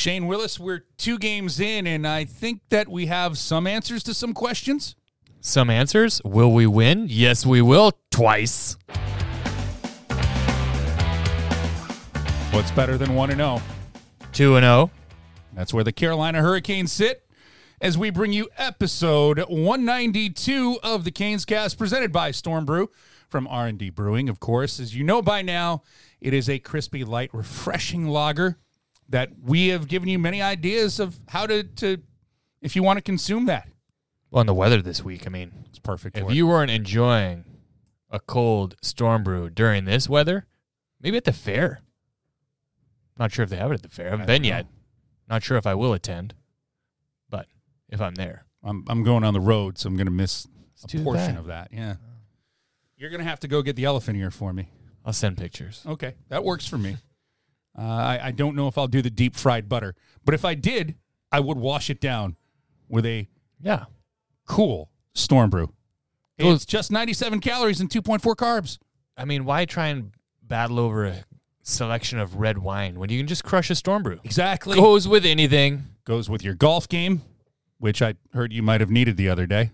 Shane Willis, we're two games in, and I think that we have some answers to some questions. Some answers. Will we win? Yes, we will. Twice. What's better than 1 and 0? 2 and oh. 0. That's where the Carolina Hurricanes sit as we bring you episode 192 of the Canes Cast presented by Storm Brew from R&D Brewing, of course. As you know by now, it is a crispy, light, refreshing lager that we have given you many ideas of how to, to if you want to consume that. Well, in the weather this week, I mean, It's perfect. if for it. you weren't enjoying a cold storm brew during this weather, maybe at the fair. Not sure if they have it at the fair. I haven't I been don't yet. Not sure if I will attend, but if I'm there, I'm, I'm going on the road, so I'm going to miss a portion bad. of that. Yeah. Oh. You're going to have to go get the elephant ear for me. I'll send pictures. Okay, that works for me. Uh, I, I don't know if I'll do the deep fried butter, but if I did, I would wash it down with a Yeah. cool storm brew. Those- It's just 97 calories and 2.4 carbs. I mean, why try and battle over a selection of red wine when you can just crush a storm brew? Exactly. Goes with anything. Goes with your golf game, which I heard you might have needed the other day.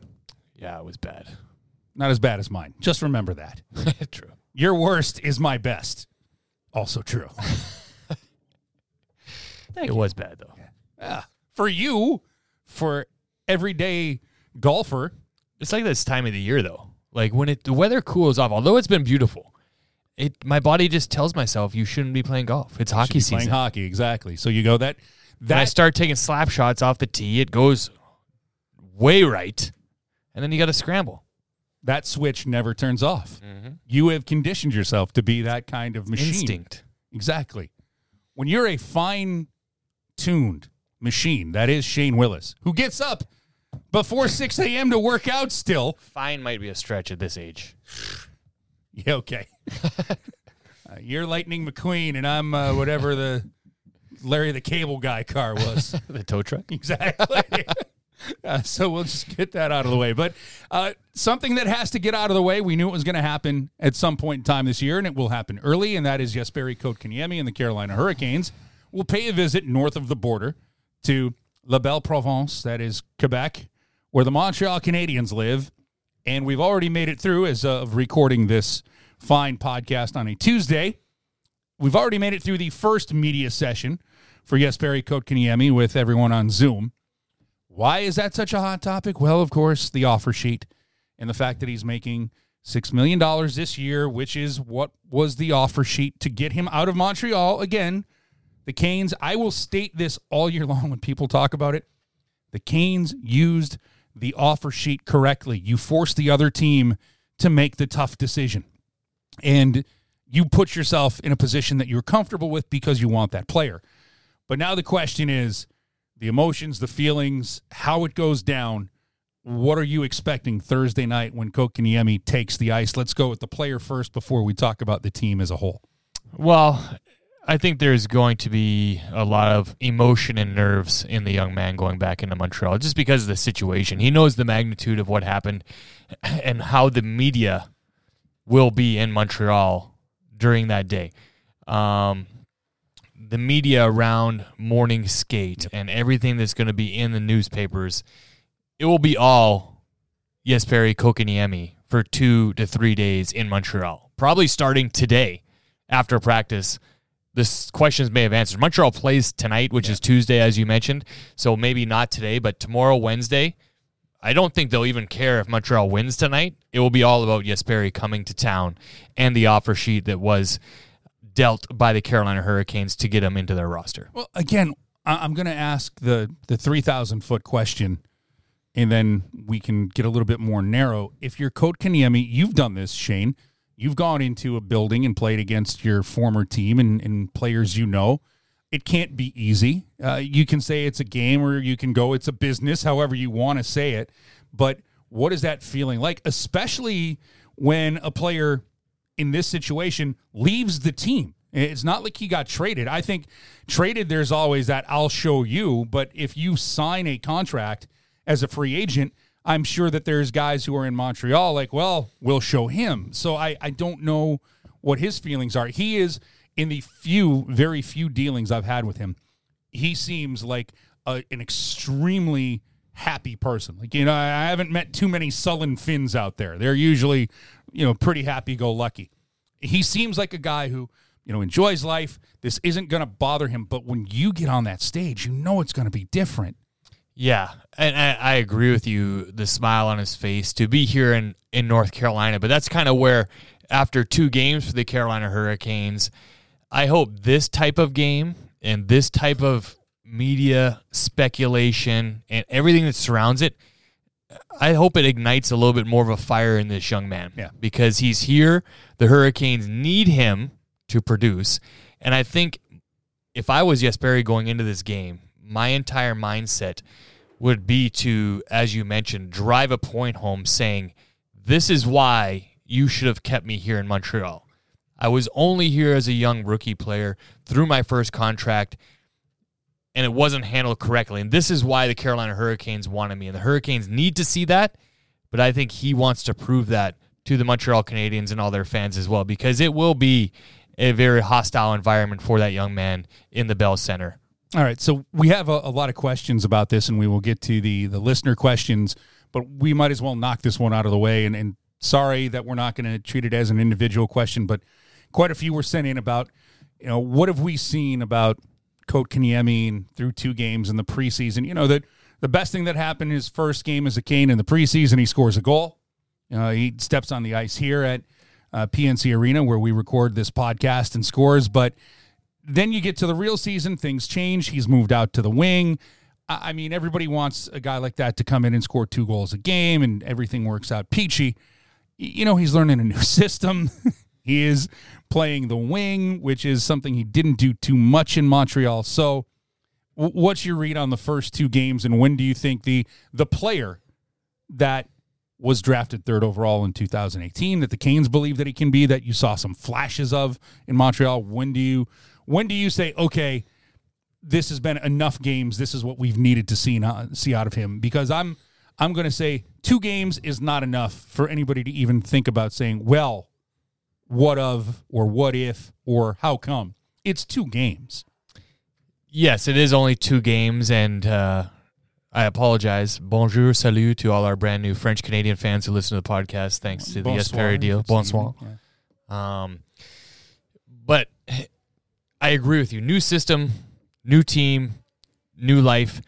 Yeah, it was bad. Not as bad as mine. Just remember that. True. Your worst is my best. Also true. It was bad though. Yeah. For you, for everyday golfer, It's like this time of the year though. Like when it the weather cools off, although it's been beautiful, it my body just tells myself you shouldn't be playing golf. It's should hockey be season. playing hockey. Exactly. So you go that Then I that start taking slap shots off the tee, it goes way right, and then you got to scramble. that switch never turns off. Mm-hmm. You have conditioned yourself to be that kind of machine. Instinct. Exactly. When you're a fine tuned machine, that is Shane Willis, who gets up before 6 a.m. to work out still. Fine might be a stretch at this age. Yeah, okay. uh, you're Lightning McQueen, and I'm uh, whatever the Larry the Cable Guy car was. the tow truck. exactly. Uh, so we'll just get that out of the way. But uh, something that has to get out of the way, we knew it was going to happen at some point in time this year, and it will happen early, and that is Jesperi Kotkaniemi and the Carolina Hurricanes will pay a visit north of the border to La Belle Province, that is Quebec, where the Montreal Canadiens live. And we've already made it through as of recording this fine podcast on a Tuesday. We've already made it through the first media session for Jesperi Kotkaniemi with everyone on Zoom. Why is that such a hot topic? Well, of course, the offer sheet and the fact that he's making $6 million this year, which is what was the offer sheet to get him out of Montreal. Again, the Canes, I will state this all year long when people talk about it. The Canes used the offer sheet correctly. You force the other team to make the tough decision. And you put yourself in a position that you're comfortable with because you want that player. But now the question is the emotions, the feelings, how it goes down. What are you expecting Thursday night when Kotkaniemi takes the ice? Let's go with the player first before we talk about the team as a whole. Well, I think there's going to be a lot of emotion and nerves in the young man going back into Montreal just because of the situation. He knows the magnitude of what happened and how the media will be in Montreal during that day. Um, the media around morning skate and everything that's going to be in the newspapers, it will be all Jesperi Kotkaniemi for two to three days in Montreal, probably starting today after practice. This questions may have answered. Montreal plays tonight, which is Tuesday, as you mentioned. So maybe not today, but tomorrow, Wednesday. I don't think they'll even care if Montreal wins tonight. It will be all about Jesperi coming to town and the offer sheet that was dealt by the Carolina Hurricanes to get him into their roster. Well, again, I'm going to ask the the three thousand foot question, and then we can get a little bit more narrow. If you're Kotkaniemi, you've done this, Shane. You've gone into a building and played against your former team and, and players you know. It can't be easy. Uh, you can say it's a game, or you can go it's a business, however you want to say it. But what is that feeling like, especially when a player in this situation leaves the team. It's not like he got traded. I think traded, there's always that I'll show you. But if you sign a contract as a free agent, I'm sure that there's guys who are in Montreal like, well, we'll show him. So I, I don't know what his feelings are. He is in the few, very few dealings I've had with him. he seems like a, an extremely happy person. Like, you know, I haven't met too many sullen Finns out there. They're usually, you know, pretty happy go lucky. He seems like a guy who, you know, enjoys life. This isn't going to bother him. But when you get on that stage, you know it's going to be different. Yeah, and I, I, agree with you. The smile on his face to be here in in North Carolina, but that's kind of where after two games for the Carolina Hurricanes, I hope this type of game and this type of media speculation and everything that surrounds it, I hope it ignites a little bit more of a fire in this young man. Yeah. Because he's here. The Hurricanes need him to produce. And I think if I was Jesperi going into this game, my entire mindset would be to, as you mentioned, drive a point home saying, This is why you should have kept me here in Montreal. I was only here as a young rookie player through my first contract, and it wasn't handled correctly. And this is why the Carolina Hurricanes wanted me. And the Hurricanes need to see that, but I think he wants to prove that to the Montreal Canadiens and all their fans as well, because it will be a very hostile environment for that young man in the Bell Center. All right, so we have a, a lot of questions about this, and we will get to the the listener questions, but we might as well knock this one out of the way and, and sorry that we're not going to treat it as an individual question, but quite a few were sent in about, you know, what have we seen about Kotkaniemi through two games in the preseason? You know, that the best thing that happened his first game as a Cane in the preseason, he scores a goal. Uh, he steps on the ice here at uh, PNC Arena where we record this podcast and scores. But then you get to the real season, things change. He's moved out to the wing. I mean, everybody wants a guy like that to come in and score two goals a game and everything works out peachy you know, he's learning a new system. he is playing the wing, which is something he didn't do too much in Montreal. So, what's your read on the first two games, and when do you think the the player that was drafted third overall in 2018 that the Canes believe that he can be that you saw some flashes of in Montreal? When do you when do you say okay? This has been enough games. This is what we've needed to see see out of him. Because I'm I'm going to say two games is not enough for anybody to even think about saying, well, what of, or what if, or how come. It's two games. Yes, it is only two games, and uh, I apologize. Bonjour, salut to all our brand new French Canadian fans who listen to the podcast. Thanks to Bonsoir, the Esperi deal. Bonsoir. Yeah. Um, but I agree with you. New system, new team, new life.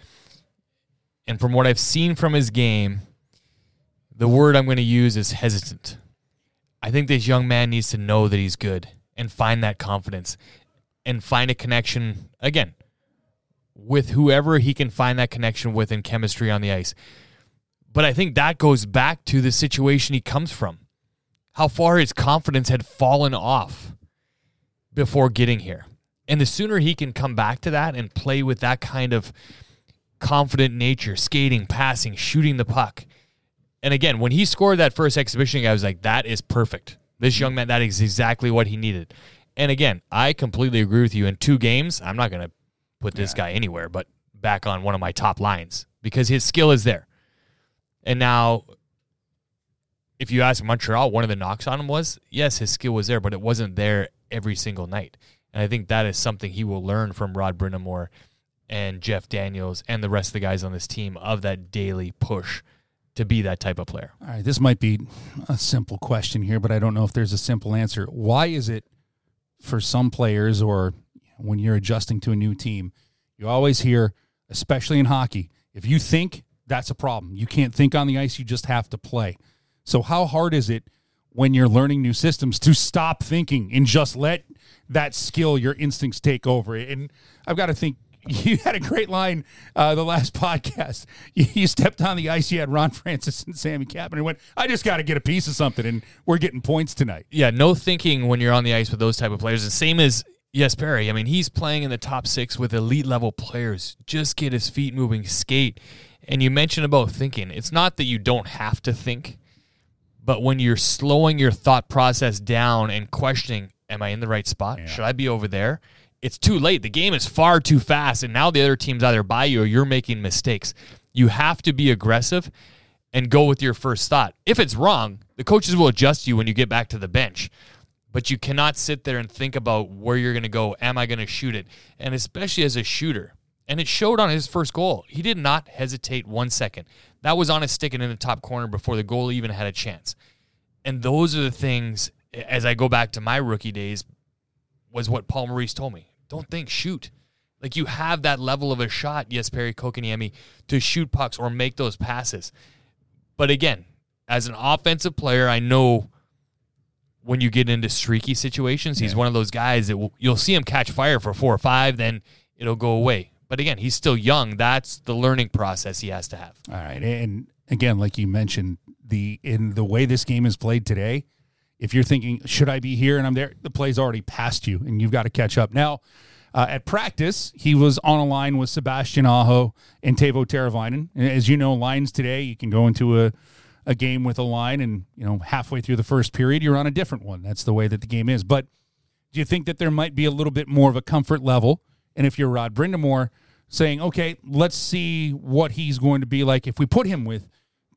And from what I've seen from his game, the word I'm going to use is hesitant. I think this young man needs to know that he's good and find that confidence and find a connection again with whoever he can find that connection with in chemistry on the ice. But I think that goes back to the situation he comes from. How far his confidence had fallen off before getting here. And the sooner he can come back to that and play with that kind of confident nature, skating, passing, shooting the puck. And again, when he scored that first exhibition, I was like, that is perfect. This young man, that is exactly what he needed. And again, I completely agree with you. In two games, I'm not going to put this yeah. guy anywhere but back on one of my top lines because his skill is there. And now, if you ask Montreal, one of the knocks on him was yes, his skill was there, but it wasn't there every single night. And I think that is something he will learn from Rod Brind'Amour and Jeff Daniels and the rest of the guys on this team of that daily push to be that type of player. All right, this might be a simple question here, but I don't know if there's a simple answer. Why is it for some players or when you're adjusting to a new team, you always hear, especially in hockey, if you think that's a problem. You can't think on the ice, you just have to play. So how hard is it when you're learning new systems to stop thinking and just let that skill, your instincts take over? And I've got to think you had a great line uh, the last podcast. You, you, stepped on the ice. You had Ron Francis and Sami Kapanen and went, I just got to get a piece of something, and we're getting points tonight. Yeah, no thinking when you're on the ice with those type of players. The same as Jesperi. I mean, he's playing in the top six with elite level players. Just get his feet moving, skate. And you mentioned about thinking. It's not that you don't have to think, but when you're slowing your thought process down and questioning, am I in the right spot? Yeah. Should I be over there? it's too late. The game is far too fast, and now the other team's either by you or you're making mistakes. You have to be aggressive and go with your first thought. If it's wrong, the coaches will adjust you when you get back to the bench. But you cannot sit there and think about where you're going to go. Am I going to shoot it? And especially as a shooter, And it showed on his first goal. He did not hesitate one second. That was on his stick and in the top corner before the goal even had a chance. And those are the things, as I go back to my rookie days, was what Paul Maurice told me. Don't think, shoot. Like you have that level of a shot, Jesperi Kotkaniemi, to shoot pucks or make those passes. But again, as an offensive player, I know when you get into streaky situations, he's Yeah. one of those guys that will, you'll see him catch fire for four or five, then it'll go away. But again, he's still young. That's the learning process he has to have. All right, and again, like you mentioned, the in the way this game is played today, if you're thinking, should I be here and I'm there, the play's already past you, and you've got to catch up. Now, uh, at practice, he was on a line with Sebastian Aho and Teuvo Teravainen. And As you know, lines today, you can go into a a game with a line, and you know halfway through the first period, you're on a different one. That's the way that the game is. But do you think that there might be a little bit more of a comfort level? And if you're Rod Brind'Amour, saying, okay, let's see what he's going to be like if we put him with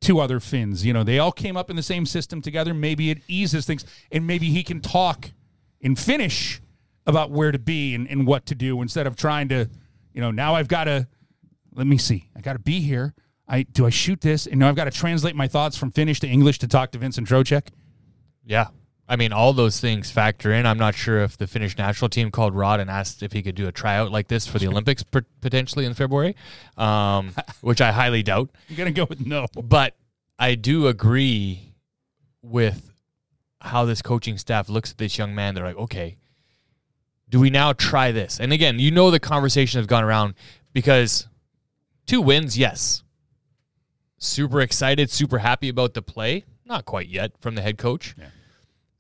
two other Finns. You know, they all came up in the same system together. Maybe it eases things, and maybe he can talk in Finnish about where to be and, and what to do instead of trying to, you know, now I've got to, let me see, I got to be here. I do I shoot this, and now I've got to translate my thoughts from Finnish to English to talk to Vincent Trocheck. Yeah. I mean, all those things factor in. I'm not sure if the Finnish national team called Rod and asked if he could do a tryout like this for the Olympics pot- potentially in February, um, which I highly doubt. I'm gonna go with no. But I do agree with how this coaching staff looks at this young man. They're like, okay, do we now try this? And again, you know the conversation has gone around because two wins, yes. Super excited, super happy about the play. Not quite yet from the head coach. Yeah.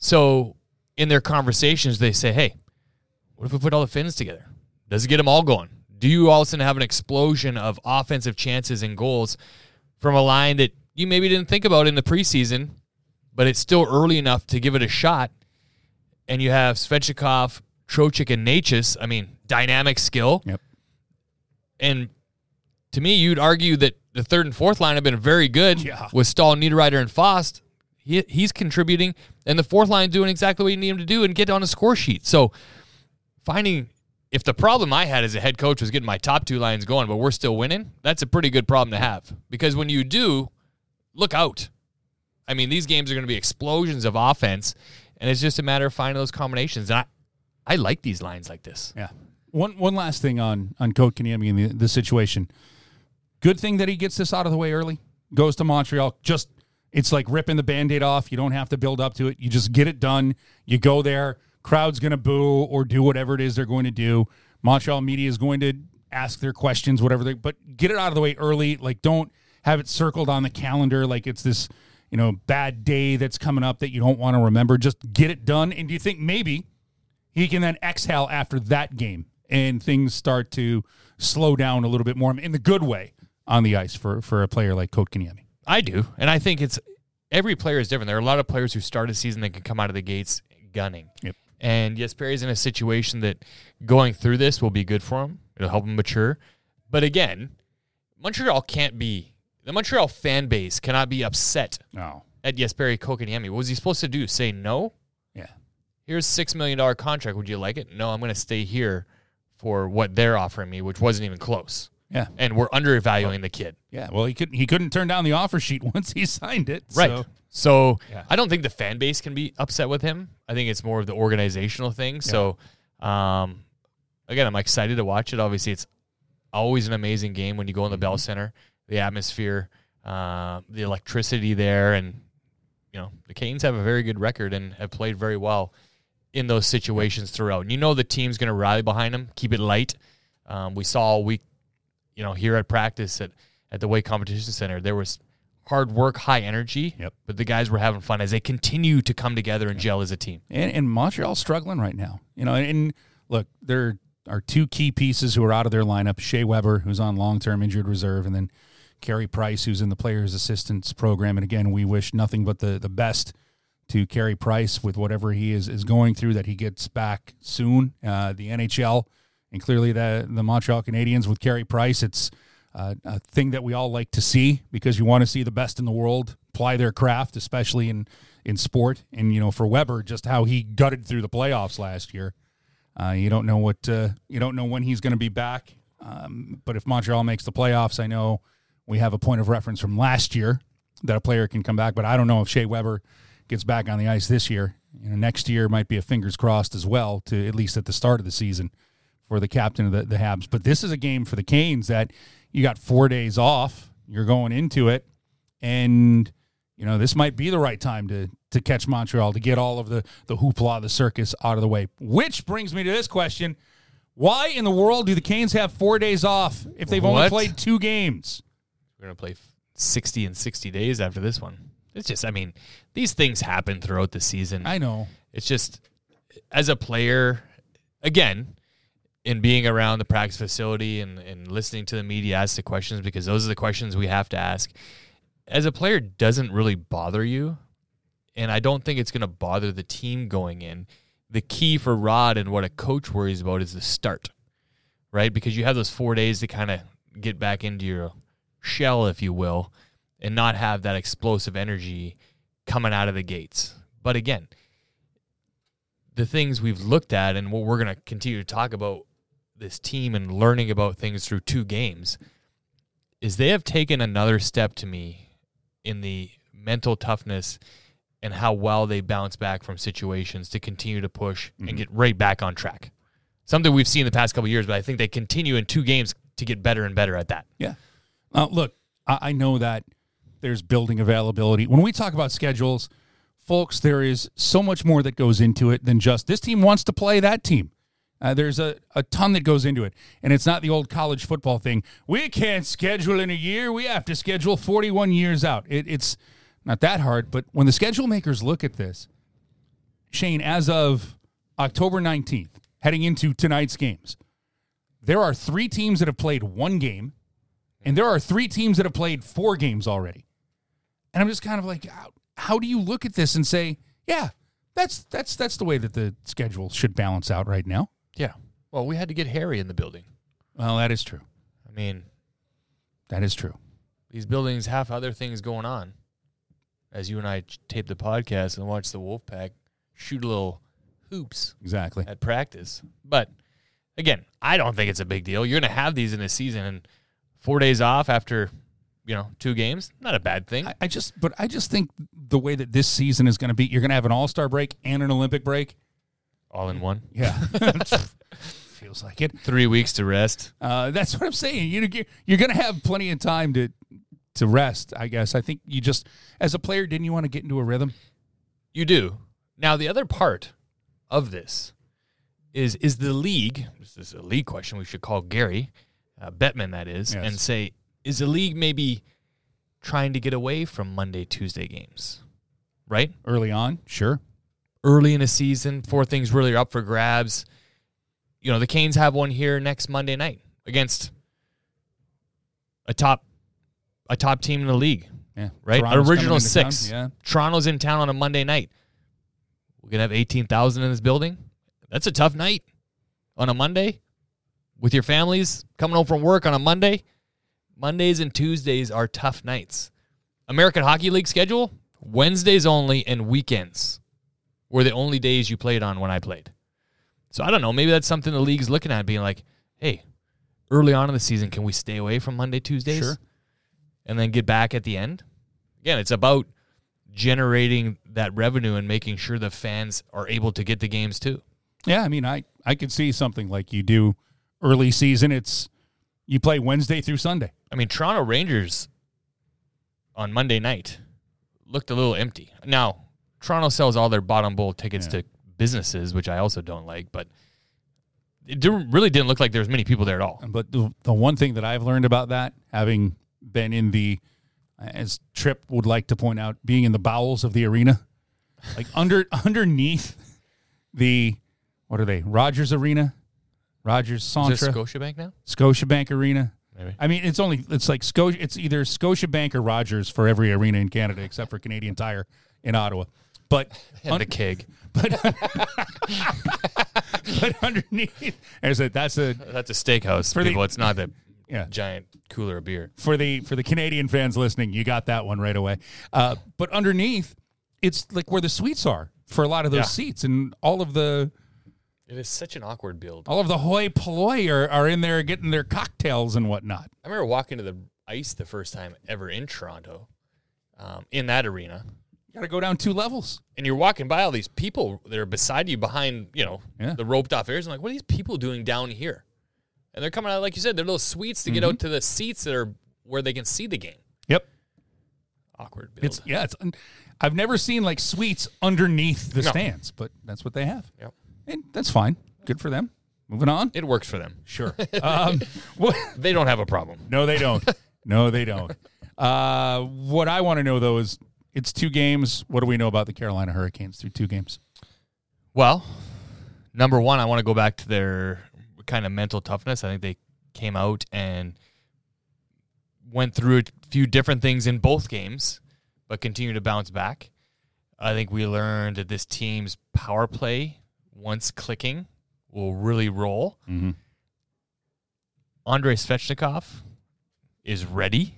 So in their conversations, they say, hey, what if we put all the Finns together? Does it get them all going? Do you all of a sudden have an explosion of offensive chances and goals from a line that you maybe didn't think about in the preseason, but it's still early enough to give it a shot? And you have Svechnikov, Trocheck, and Necas. I mean, dynamic skill. Yep. And to me, you'd argue that the third and fourth line have been very good Yeah. with Staal, Niederreiter, and Fast. He, he's contributing, and the fourth line doing exactly what you need him to do and get on a score sheet. So finding if the problem I had as a head coach was getting my top two lines going, but we're still winning, that's a pretty good problem to have. Because when you do, look out. I mean, these games are going to be explosions of offense, and it's just a matter of finding those combinations. And I, I like these lines like this. Yeah. One one last thing on on Kotkaniemi and the, the situation. Good thing that he gets this out of the way early. Goes to Montreal. Just it's like ripping the band-aid off. You don't have to build up to it. You just get it done. You go there. Crowd's gonna boo or do whatever it is they're going to do. Montreal media is going to ask their questions, whatever they but get it out of the way early. Like don't have it circled on the calendar like it's this, you know, bad day that's coming up that you don't want to remember. Just get it done. And do you think maybe he can then exhale after that game and things start to slow down a little bit more in the good way on the ice for, for a player like Kotkaniemi. I do, and I think it's every player is different. There are a lot of players who start a season that can come out of the gates gunning. Yep. And Jesperi's in a situation that going through this will be good for him. It'll help him mature. But again, Montreal can't be the Montreal fan base cannot be upset No. at Jesperi Kotkaniemi. What was he supposed to do? Say no? Yeah. Here's six million dollar contract. Would you like it? No, I'm going to stay here for what they're offering me, which wasn't even close. Yeah. And we're undervaluing the kid. Yeah. Well, he couldn't he couldn't turn down the offer sheet once he signed it. Right. So, So, Yeah. I don't think the fan base can be upset with him. I think it's more of the organizational thing. So, um, again, I'm excited to watch it. Obviously, it's always an amazing game when you go in the Bell Center, the atmosphere, uh, the electricity there, and you know the Canes have a very good record and have played very well in those situations throughout. And you know the team's going to rally behind them, keep it light. Um, we saw all week, you know, here at practice at at the Wake Competition Center, there was hard work, high energy. Yep. But the guys were having fun as they continue to come together and gel as a team. and, and Montreal's struggling right now. You know, and look, there are two key pieces who are out of their lineup: Shea Weber, who's on long-term injured reserve, and then Carey Price, who's in the players' assistance program. And again, we wish nothing but the the best to Carey Price with whatever he is is going through. That he gets back soon. Uh, the NHL and clearly the the Montreal Canadiens with Carey Price. It's uh, a thing that we all like to see because you want to see the best in the world ply their craft, especially in in sport. And you know, for Weber, just how he gutted through the playoffs last year. Uh, you don't know what uh, you don't know when he's going to be back. Um, but if Montreal makes the playoffs, I know we have a point of reference from last year that a player can come back. But I don't know if Shea Weber gets back on the ice this year. You know, next year might be a fingers crossed as well, to at least at the start of the season for the captain of the, the Habs. But this is a game for the Canes that you got four days off. You're going into it, and you know this might be the right time to to catch Montreal to get all of the the hoopla, the circus out of the way. Which brings me to this question: Why in the world do the Canes have four days off if they've only played two games? We're gonna play 60 and 60 days after this one. It's just, I mean, these things happen throughout the season. I know. It's just, as a player, again, in being around the practice facility and, and listening to the media ask the questions, because those are the questions we have to ask. As a player, doesn't really bother you. And I don't think it's going to bother the team going in. The key for Rod and what a coach worries about is the start, right? Because you have those four days to kind of get back into your shell, if you will, and not have that explosive energy coming out of the gates. But again, the things we've looked at and what we're going to continue to talk about this team and learning about things through two games is they have taken another step to me in the mental toughness and how well they bounce back from situations to continue to push and get right back on track. Something we've seen the past couple of years, but I think they continue in two games to get better and better at that. Yeah. Uh, look, I, I know that there's building availability. When we talk about schedules, folks, there is so much more that goes into it than just this team wants to play that team. Uh, there's a, a ton that goes into it. And it's not the old college football thing. We can't schedule in a year. We have to schedule 41 years out. It, it's not that hard. But when the schedule makers look at this, Shane, as of October 19th, heading into tonight's games, there are three teams that have played one game, and there are three teams that have played four games already. And I'm just kind of like, how, how do you look at this and say, yeah, that's that's that's the way that the schedule should balance out right now? Yeah. Well, we had to get Harry in the building. Well, that is true. I mean, That is true. these buildings have other things going on. As you and I tape the podcast and watch the Wolfpack shoot a little hoops Exactly. at practice. But again, I don't think it's a big deal. You're going to have these in a season and four days off after, you know, two games, not a bad thing. I, I just, but I just think the way that this season is going to be, you're going to have an All Star break and an Olympic break. All in one. Yeah, feels like it. Three weeks to rest. Uh, that's what I'm saying. You you're going to have plenty of time to to rest. I guess. I think you just, as a player, didn't you want to get into a rhythm? You do. Now, the other part of this is is the league. This is a league question. We should call Gary uh, Bettman, that is, Yes. and say, is the league maybe trying to get away from Monday, Tuesday games, right? Early on, sure. Early in a season, before things really are up for grabs. You know, the Canes have one here next Monday night against a top a top team in the league Yeah, right? Toronto's Original town. six. Yeah, Toronto's in town on a Monday night. We're gonna have eighteen thousand in this building. That's a tough night on a Monday with your families coming home from work on a Monday. Mondays and Tuesdays are tough nights. American Hockey League schedule Wednesdays only and weekends were the only days you played on when I played. So I don't know. Maybe that's something the league's looking at, being like, hey, early on in the season, can we stay away from Monday, Tuesdays? Sure. And then get back at the end? Again, it's about generating that revenue and making sure the fans are able to get the games too. yeah. I mean, I I could see something like you do early season. It's you play Wednesday through Sunday. I mean, Toronto Rangers on Monday night looked a little empty. Now, Toronto sells all their bottom bowl tickets Yeah. to businesses, which I also don't like, but it didn't, really didn't look like there was many people there at all. But the, the one thing that I've learned about that, having been in the, as Trip would like to point out, being in the bowels of the arena, like under underneath the, what are they? Rogers Arena, Rogers Centre, Scotiabank now? Scotiabank Arena. Maybe. I mean, it's only it's like Scotia. It's either Scotiabank or Rogers for every arena in Canada, except for Canadian Tire in Ottawa. But And un- the keg. but but underneath, there's a that's a That's a steakhouse. For the- people. it's not the Yeah. giant cooler of beer. for the for the Canadian fans listening, you got that one right away. Uh, but underneath, it's like where the suites are for a lot of those Yeah. seats and all of the It is such an awkward build. All of the hoi polloi are, are in there getting their cocktails and whatnot. I remember walking to the ice the first time ever in Toronto, um, in that arena, Got to go down two levels. and you're walking by all these people that are beside you behind, you know, Yeah. the roped off areas. I'm like, what are these people doing down here? And they're coming out, like you said, they're little suites to get out to the seats that are where they can see the game. Yep. Awkward build. It's yeah. It's I've never seen like suites underneath the No. stands, but that's what they have, Yep. and that's fine. Good for them. Moving on. It works for them. Sure. um, what? They don't have a problem. No, they don't. No, they don't. Uh, what I want to know though is it's two games. What do we know about the Carolina Hurricanes through two games? Well, number one, I want to go back to their kind of mental toughness. I think they came out and went through a few different things in both games, but continue to bounce back. I think we learned that this team's power play, once clicking, will really roll. Mm-hmm. Andrei Svechnikov is ready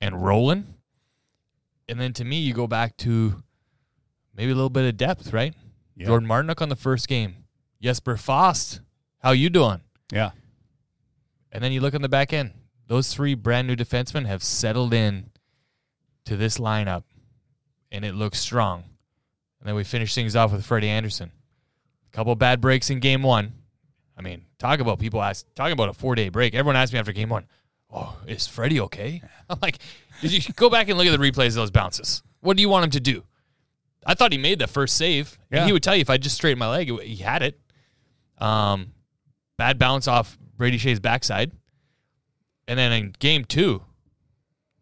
and rolling. And then to me, you go back to maybe a little bit of depth, right? Yeah. Jordan Martinook on the first game. Jesper Fast, how you doing? Yeah. And then you look on the back end. Those three brand new defensemen have settled in to this lineup, and it looks strong. And then we finish things off with Freddie Andersen. A couple bad breaks in game one. I mean, talk about people ask talking about a four day break. Everyone asked me after game one, "Oh, is Freddie okay?" I'm like, "Did you go back and look at the replays of those bounces? What do you want him to do?" I thought he made the first save. And he would tell you if I just straightened my leg, he had it. Um, bad bounce off Brady Skjei's backside. And then in game two,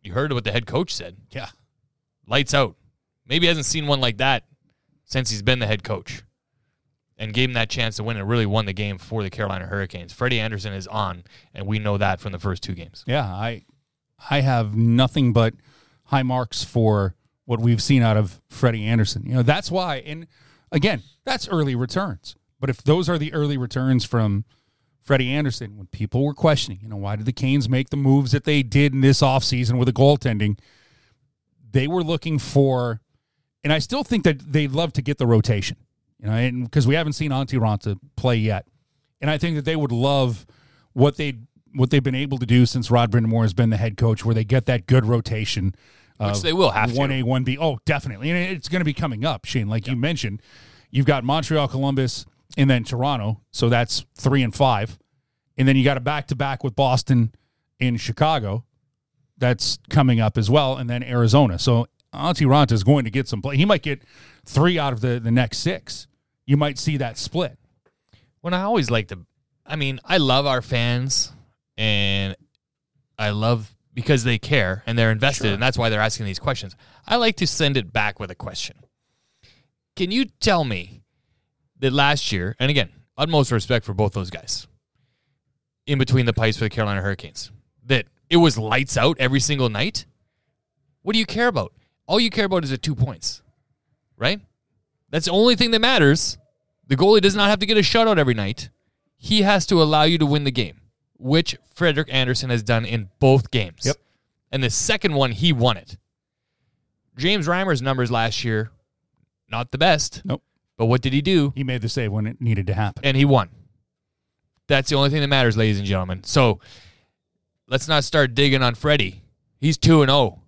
you heard what the head coach said. Yeah. Lights out. Maybe he hasn't seen one like that since he's been the head coach. And gave him that chance to win and really won the game for the Carolina Hurricanes. Freddie Andersen is on, and we know that from the first two games. Yeah. I I have nothing but high marks for what we've seen out of Freddie Andersen. You know, that's why and again, that's early returns. But if those are the early returns from Freddie Andersen, when people were questioning, you know, why did the Canes make the moves that they did in this offseason with the goaltending? They were looking for, and I still think that they'd love to get the rotation, you know, because we haven't seen Antti Raanta play yet. And I think that they would love what they what they've been able to do since Rod Brind'Amour has been the head coach, where they get that good rotation. Which they will have. One A, one B. Oh, definitely, and it's going to be coming up, Shane. Like you mentioned, you've got Montreal, Columbus, and then Toronto. So that's three and five, and then you got a back to back with Boston in Chicago. That's coming up as well, and then Arizona. So Antti Raanta is going to get some play. He might get three out of the the next six. You might see that split. when I always like to, I mean, I love our fans and I love because they care and they're invested Sure. and that's why they're asking these questions. I like to send it back with a question. Can you tell me that last year, and again, utmost respect for both those guys in between the pipes for the Carolina Hurricanes, that it was lights out every single night? What do you care about? All you care about is the two points, right? That's the only thing that matters. The goalie does not have to get a shutout every night. He has to allow you to win the game, which Frederik Andersen has done in both games. Yep. And the second one, he won it. James Reimer's numbers last year, not the best. Nope. But what did he do? He made the save when it needed to happen. And he won. That's the only thing that matters, ladies and gentlemen. So let's not start digging on Freddie. He's 2 and 0,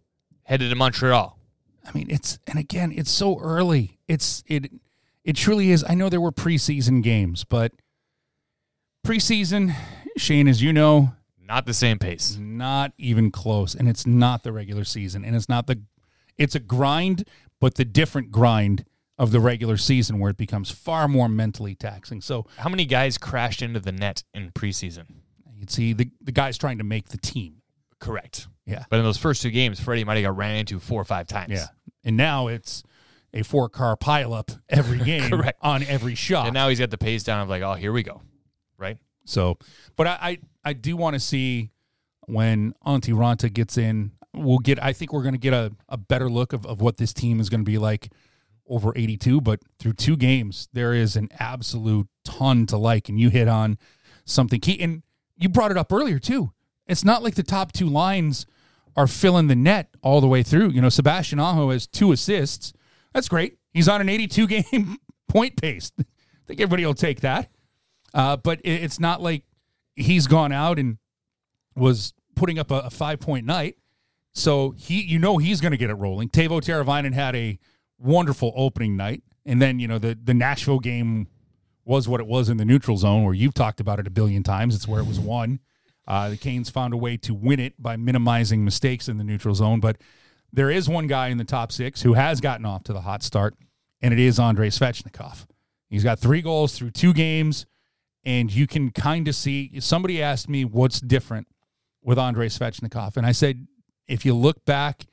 headed to Montreal. I mean, it's and again, it's so early. It's it it truly is. I know there were preseason games, but preseason, Shane, as you know, Not the same pace. not even close, and it's not the regular season, and it's not the. It's a grind, but the different grind of the regular season, where it becomes far more mentally taxing. So How many guys crashed into the net in preseason? you'd see the the guys trying to make the team. Correct. Yeah, But in those first two games, Freddie might have got ran into four or five times. yeah, and now it's a four car pileup every game Correct. on every shot. And now he's got the pace down of like, oh, here we go. Right? So, but I I, I do want to see when Antti Raanta gets in. We'll get. I think we're going to get a, a better look of, of what this team is going to be like over 82. But through two games, there is an absolute ton to like, and you hit on something key. And you brought it up earlier too. It's not like the top two lines are filling the net all the way through. You know, Sebastian Aho has two assists. That's great. He's on an 82 game point pace. I think everybody will take that. Uh, but it, it's not like he's gone out and was putting up a, a five point night. So he, you know, he's going to get it rolling. Teuvo Teravainen had a wonderful opening night, and then you know the the Nashville game was what it was in the neutral zone, where you've talked about it a billion times. It's where it was won. Uh, the Canes found a way to win it by minimizing mistakes in the neutral zone, but there is one guy in the top six who has gotten off to the hot start, and it is Andrei Svechnikov. He's got three goals through two games, and you can kind of see. Somebody asked me what's different with Andrei Svechnikov, and I said if you look back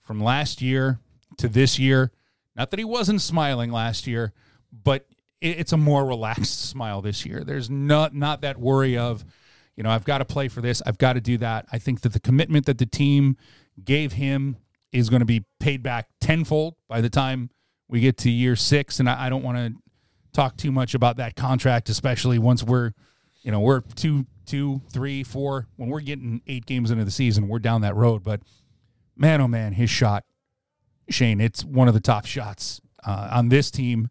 from last year to this year, not that he wasn't smiling last year, but it's a more relaxed smile this year. There's not not that worry of, you know, I've got to play for this, I've got to do that. I think that the commitment that the team gave him is going to be paid back tenfold by the time we get to year six. And I, I don't want to talk too much about that contract, especially once we're, you know, we're two, two, three, four. When we're getting eight games into the season, we're down that road. But man, oh man, his shot, Shane, it's one of the top shots uh, on this team,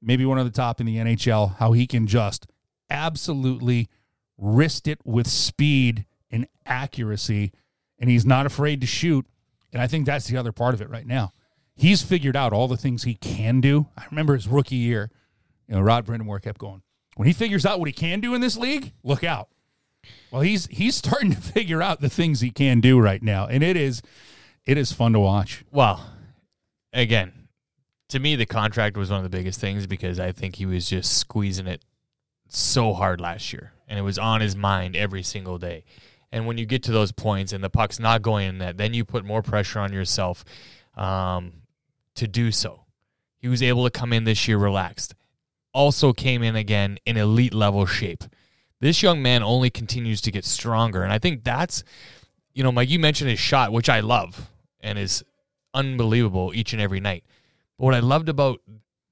maybe one of the top in the NHL. How he can just absolutely wrist it with speed and accuracy, and he's not afraid to shoot. And I think that's the other part of it right now. He's figured out all the things he can do. I remember his rookie year, you know, Rod Brind'Amour kept going. When he figures out what he can do in this league, look out. Well, he's he's starting to figure out the things he can do right now, and it is it is fun to watch. Well, again, to me, the contract was one of the biggest things because I think he was just squeezing it so hard last year, and it was on his mind every single day. And when you get to those points and the puck's not going in that, then you put more pressure on yourself um, to do so. He was able to come in this year relaxed. Also came in again in elite level shape. This young man only continues to get stronger. And I think that's, you know, Mike, you mentioned his shot, which I love and is unbelievable each and every night. But what I loved about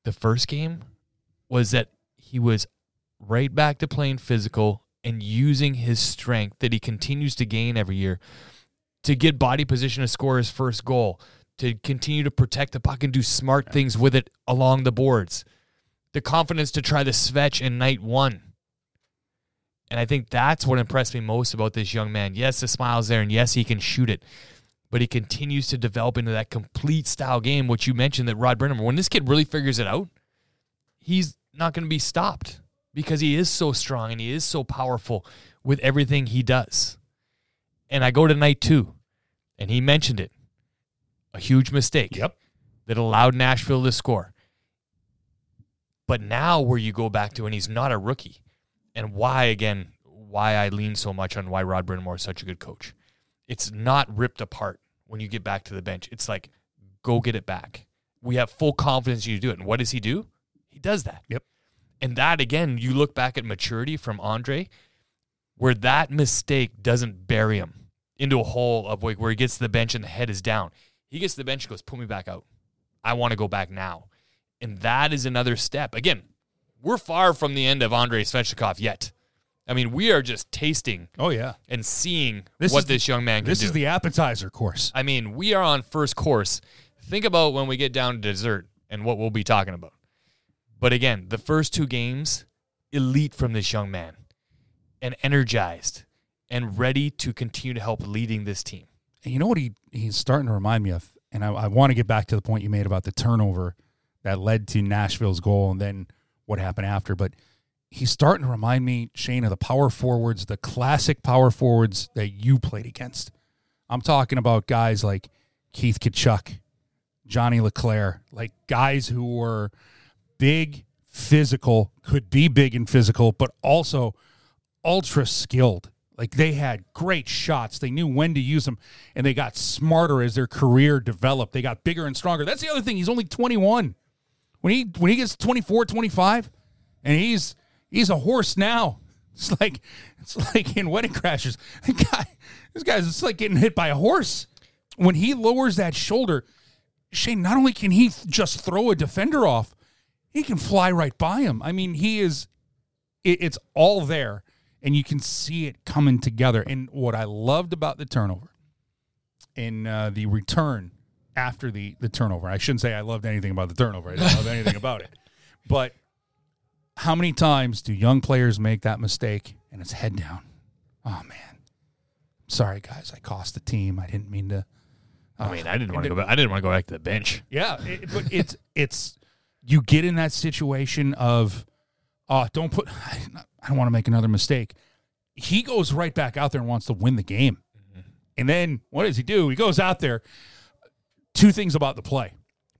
the first game was that he was right back to playing physical and using his strength that he continues to gain every year to get body position to score his first goal, to continue to protect the puck and do smart things with it along the boards. The confidence to try the Svetch in night one. And I think that's what impressed me most about this young man. Yes, the smile's there, and yes, he can shoot it, but he continues to develop into that complete style game, which you mentioned that Rod Brind'Amour, when this kid really figures it out, he's not going to be stopped because he is so strong and he is so powerful with everything he does. And I go to night two, and he mentioned it a huge mistake Yep. that allowed Nashville to score. But now, where you go back to, and he's not a rookie, and why, again, why I lean so much on why Rod Brind'Amour is such a good coach. It's not ripped apart when you get back to the bench. It's like, go get it back. We have full confidence you do it. And what does he do? He does that. Yep. And that again, you look back at maturity from Andre, where that mistake doesn't bury him into a hole of like where he gets to the bench and the head is down. He gets to the bench and goes, put me back out. I want to go back now. And that is another step. Again, we're far from the end of Andrei Svechnikov yet. I mean, we are just tasting Oh yeah. and seeing This what is the- this young man can This do. This is the appetizer course. I mean, we are on first course. Think about when we get down to dessert and what we'll be talking about. But again, the first two games, elite from this young man and energized and ready to continue to help leading this team. And you know what he he's starting to remind me of, and I, I want to get back to the point you made about the turnover that led to Nashville's goal, and then what happened after. But he's starting to remind me, Shane, of the power forwards, the classic power forwards that you played against. I'm talking about guys like Keith Tkachuk, Johnny LeClair, like guys who were big, physical, could be big and physical, but also ultra skilled. Like they had great shots. They knew when to use them and they got smarter as their career developed. They got bigger and stronger. That's the other thing. He's only 21. When he when he gets 24, 25 and he's he's a horse now. It's like it's like in Wedding Crashers. The guy, this guy's it's like getting hit by a horse. When he lowers that shoulder, Shane, not only can he just throw a defender off, he can fly right by him. I mean, he is it, it's all there and you can see it coming together. And what I loved about the turnover and uh, the return after the the turnover, I shouldn't say I loved anything about the turnover. I didn't love anything about it, but how many times do young players make that mistake and it's head down? Oh man, sorry guys, I cost the team. I didn't mean to. I mean, I uh, didn't want to go. Back, I didn't want to go back to the bench. Yeah, it, but it's it's you get in that situation of, oh, don't put. I don't want to make another mistake. He goes right back out there and wants to win the game, mm-hmm. and then what does he do? He goes out there. Two things about the play: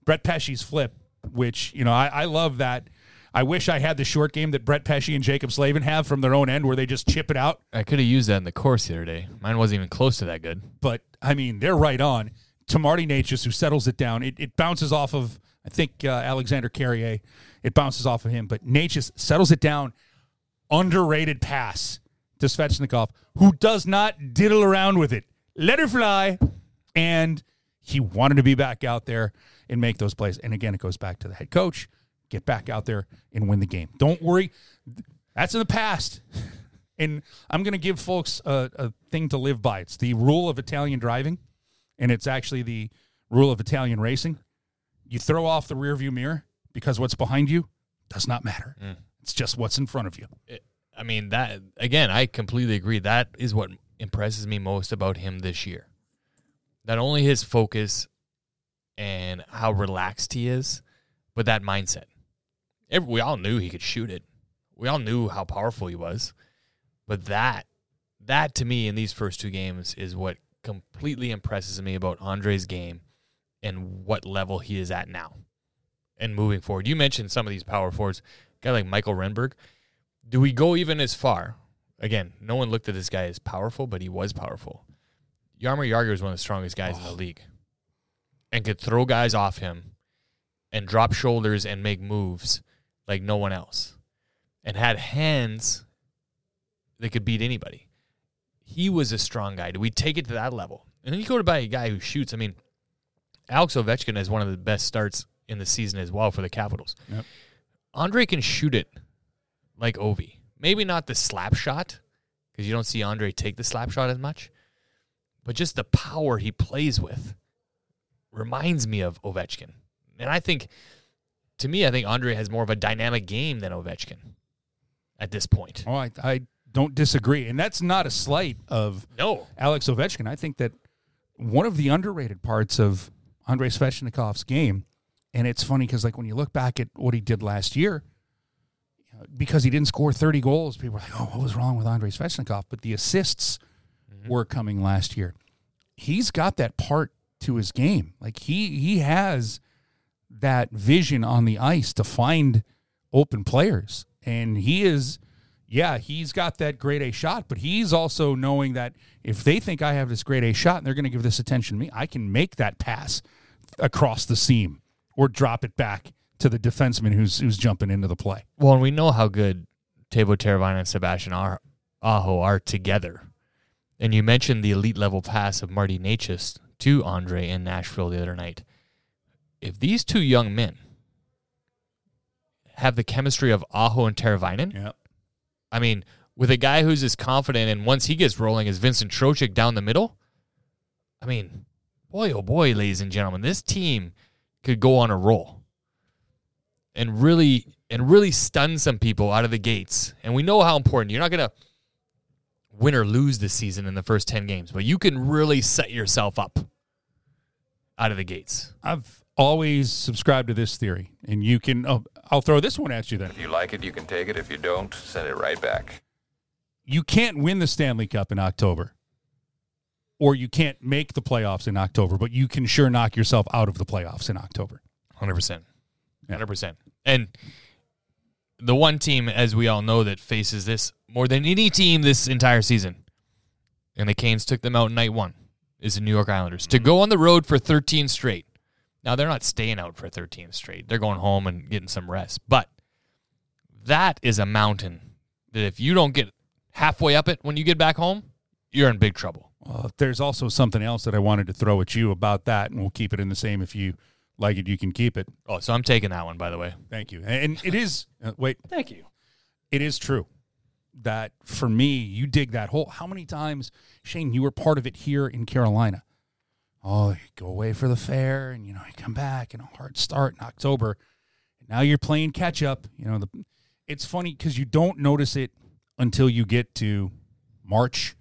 Brett Pesce's flip, which you know I, I love that. I wish I had the short game that Brett Pesce and Jaccob Slavin have from their own end, where they just chip it out. I could have used that in the course the other day. Mine wasn't even close to that good. But I mean, they're right on to Marty Necas, who settles it down. It, it bounces off of I think uh, Alexander Carrier. It bounces off of him, but Necas settles it down. Underrated pass to Svechnikov, who does not diddle around with it. Let her fly, and he wanted to be back out there and make those plays. And again, it goes back to the head coach. Get back out there and win the game. Don't worry. That's in the past. And I'm going to give folks a, a thing to live by. It's the rule of Italian driving, and it's actually the rule of Italian racing. You throw off the rearview mirror because what's behind you does not matter. Mm. It's just what's in front of you. I mean that again. I completely agree. That is what impresses me most about him this year. Not only his focus and how relaxed he is, but that mindset. We all knew he could shoot it. We all knew how powerful he was, but that that to me in these first two games is what completely impresses me about Andre's game and what level he is at now and moving forward. You mentioned some of these power forwards, a guy like Mikael Renberg. Do we go even as far? Again, no one looked at this guy as powerful, but he was powerful. Jaromir Jagr is one of the strongest guys in the oh. league and could throw guys off him and drop shoulders and make moves like no one else and had hands that could beat anybody. He was a strong guy. Do we take it to that level? And then you go to buy a guy who shoots. I mean, Alex Ovechkin has one of the best starts in the season as well for the Capitals. Yep. Andre can shoot it like Ovi. Maybe not the slap shot because you don't see Andre take the slap shot as much, but just the power he plays with reminds me of Ovechkin. And I think, to me, I think Andre has more of a dynamic game than Ovechkin at this point. Oh, I, I don't disagree. And that's not a slight of No. Alex Ovechkin. I think that one of the underrated parts of Andrei Svechnikov's game, and it's funny because like when you look back at what he did last year, because he didn't score 30 goals, people are like, oh, what was wrong with Andrei Svechnikov? But the assists were coming last year. He's got that part to his game. Like he he has that vision on the ice to find open players. And he is yeah, he's got that grade A shot, but he's also knowing that if they think I have this grade A shot and they're going to give this attention to me, I can make that pass across the seam or drop it back to the defenseman who's who's jumping into the play. Well, and we know how good Teuvo Teravainen and Sebastian Aho are together. And you mentioned the elite level pass of Marty Necas to Andre in Nashville the other night. If these two young men have the chemistry of Aho and Teravainen, Yeah. I mean, with a guy who's as confident and once he gets rolling as Vincent Trocheck down the middle, I mean, boy, oh boy, ladies and gentlemen, this team could go on a roll and really and really stun some people out of the gates. And we know how important. You're not going to win or lose this season in the first 10 games, but you can really set yourself up out of the gates. I've always subscribed to this theory, and you can. Oh, I'll throw this one at you then. If you like it, you can take it. If you don't, send it right back. You can't win the Stanley Cup in October, or you can't make the playoffs in October, but you can sure knock yourself out of the playoffs in October. 100%. 100%. And the one team, as we all know, that faces this more than any team this entire season, and the Canes took them out in night one, is the New York Islanders. To mm-hmm. go on the road for 13 straight. Now, they're not staying out for 13 straight. They're going home and getting some rest. But that is a mountain that if you don't get halfway up it when you get back home, you're in big trouble. Well, there's also something else that I wanted to throw at you about that, and we'll keep it in the same. If you like it, you can keep it. Oh, so I'm taking that one, by the way. Thank you. And it is. Uh, wait, Thank you. it is true that for me, you dig that hole. How many times, Shane, you were part of it here in Carolina? Oh, you go away for the fair, and you know you come back and a hard start in October. And now you're playing catch up. You know the it's funny because you don't notice it until you get to March.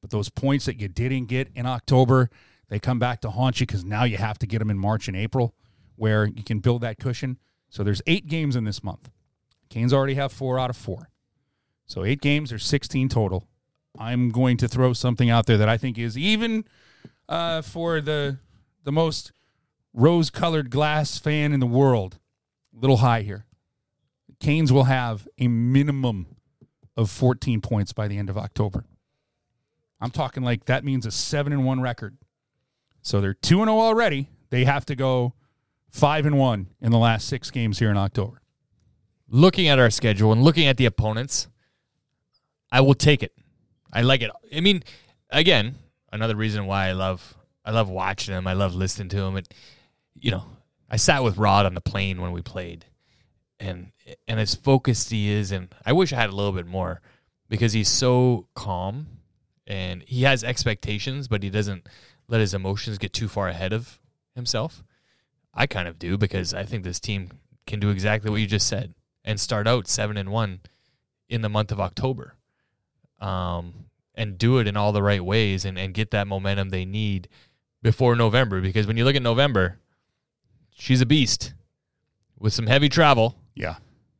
But those points that you didn't get in October, they come back to haunt you because now you have to get them in March and April, where you can build that cushion. So there's eight games in this month. Canes already have four out of four. So eight games, there's 16 total. I'm going to throw something out there that I think is even uh, for the the most rose-colored glass fan in the world, a little high here. Canes will have a minimum of 14 points by the end of October. I'm talking like that means a 7 and 1 record. So they're 2 and 0 already. They have to go 5 and 1 in the last 6 games here in October. Looking at our schedule and looking at the opponents, I will take it. I like it. I mean, again, another reason why I love I love watching him. I love listening to him. It, you know, I sat with Rod on the plane when we played, and and as focused he is, and I wish I had a little bit more because he's so calm and he has expectations, but he doesn't let his emotions get too far ahead of himself. I kind of do because I think this team can do exactly what you just said and start out seven and one in the month of October, um, and do it in all the right ways and, and get that momentum they need before November. Because when you look at November, she's a beast with some heavy travel. Yeah.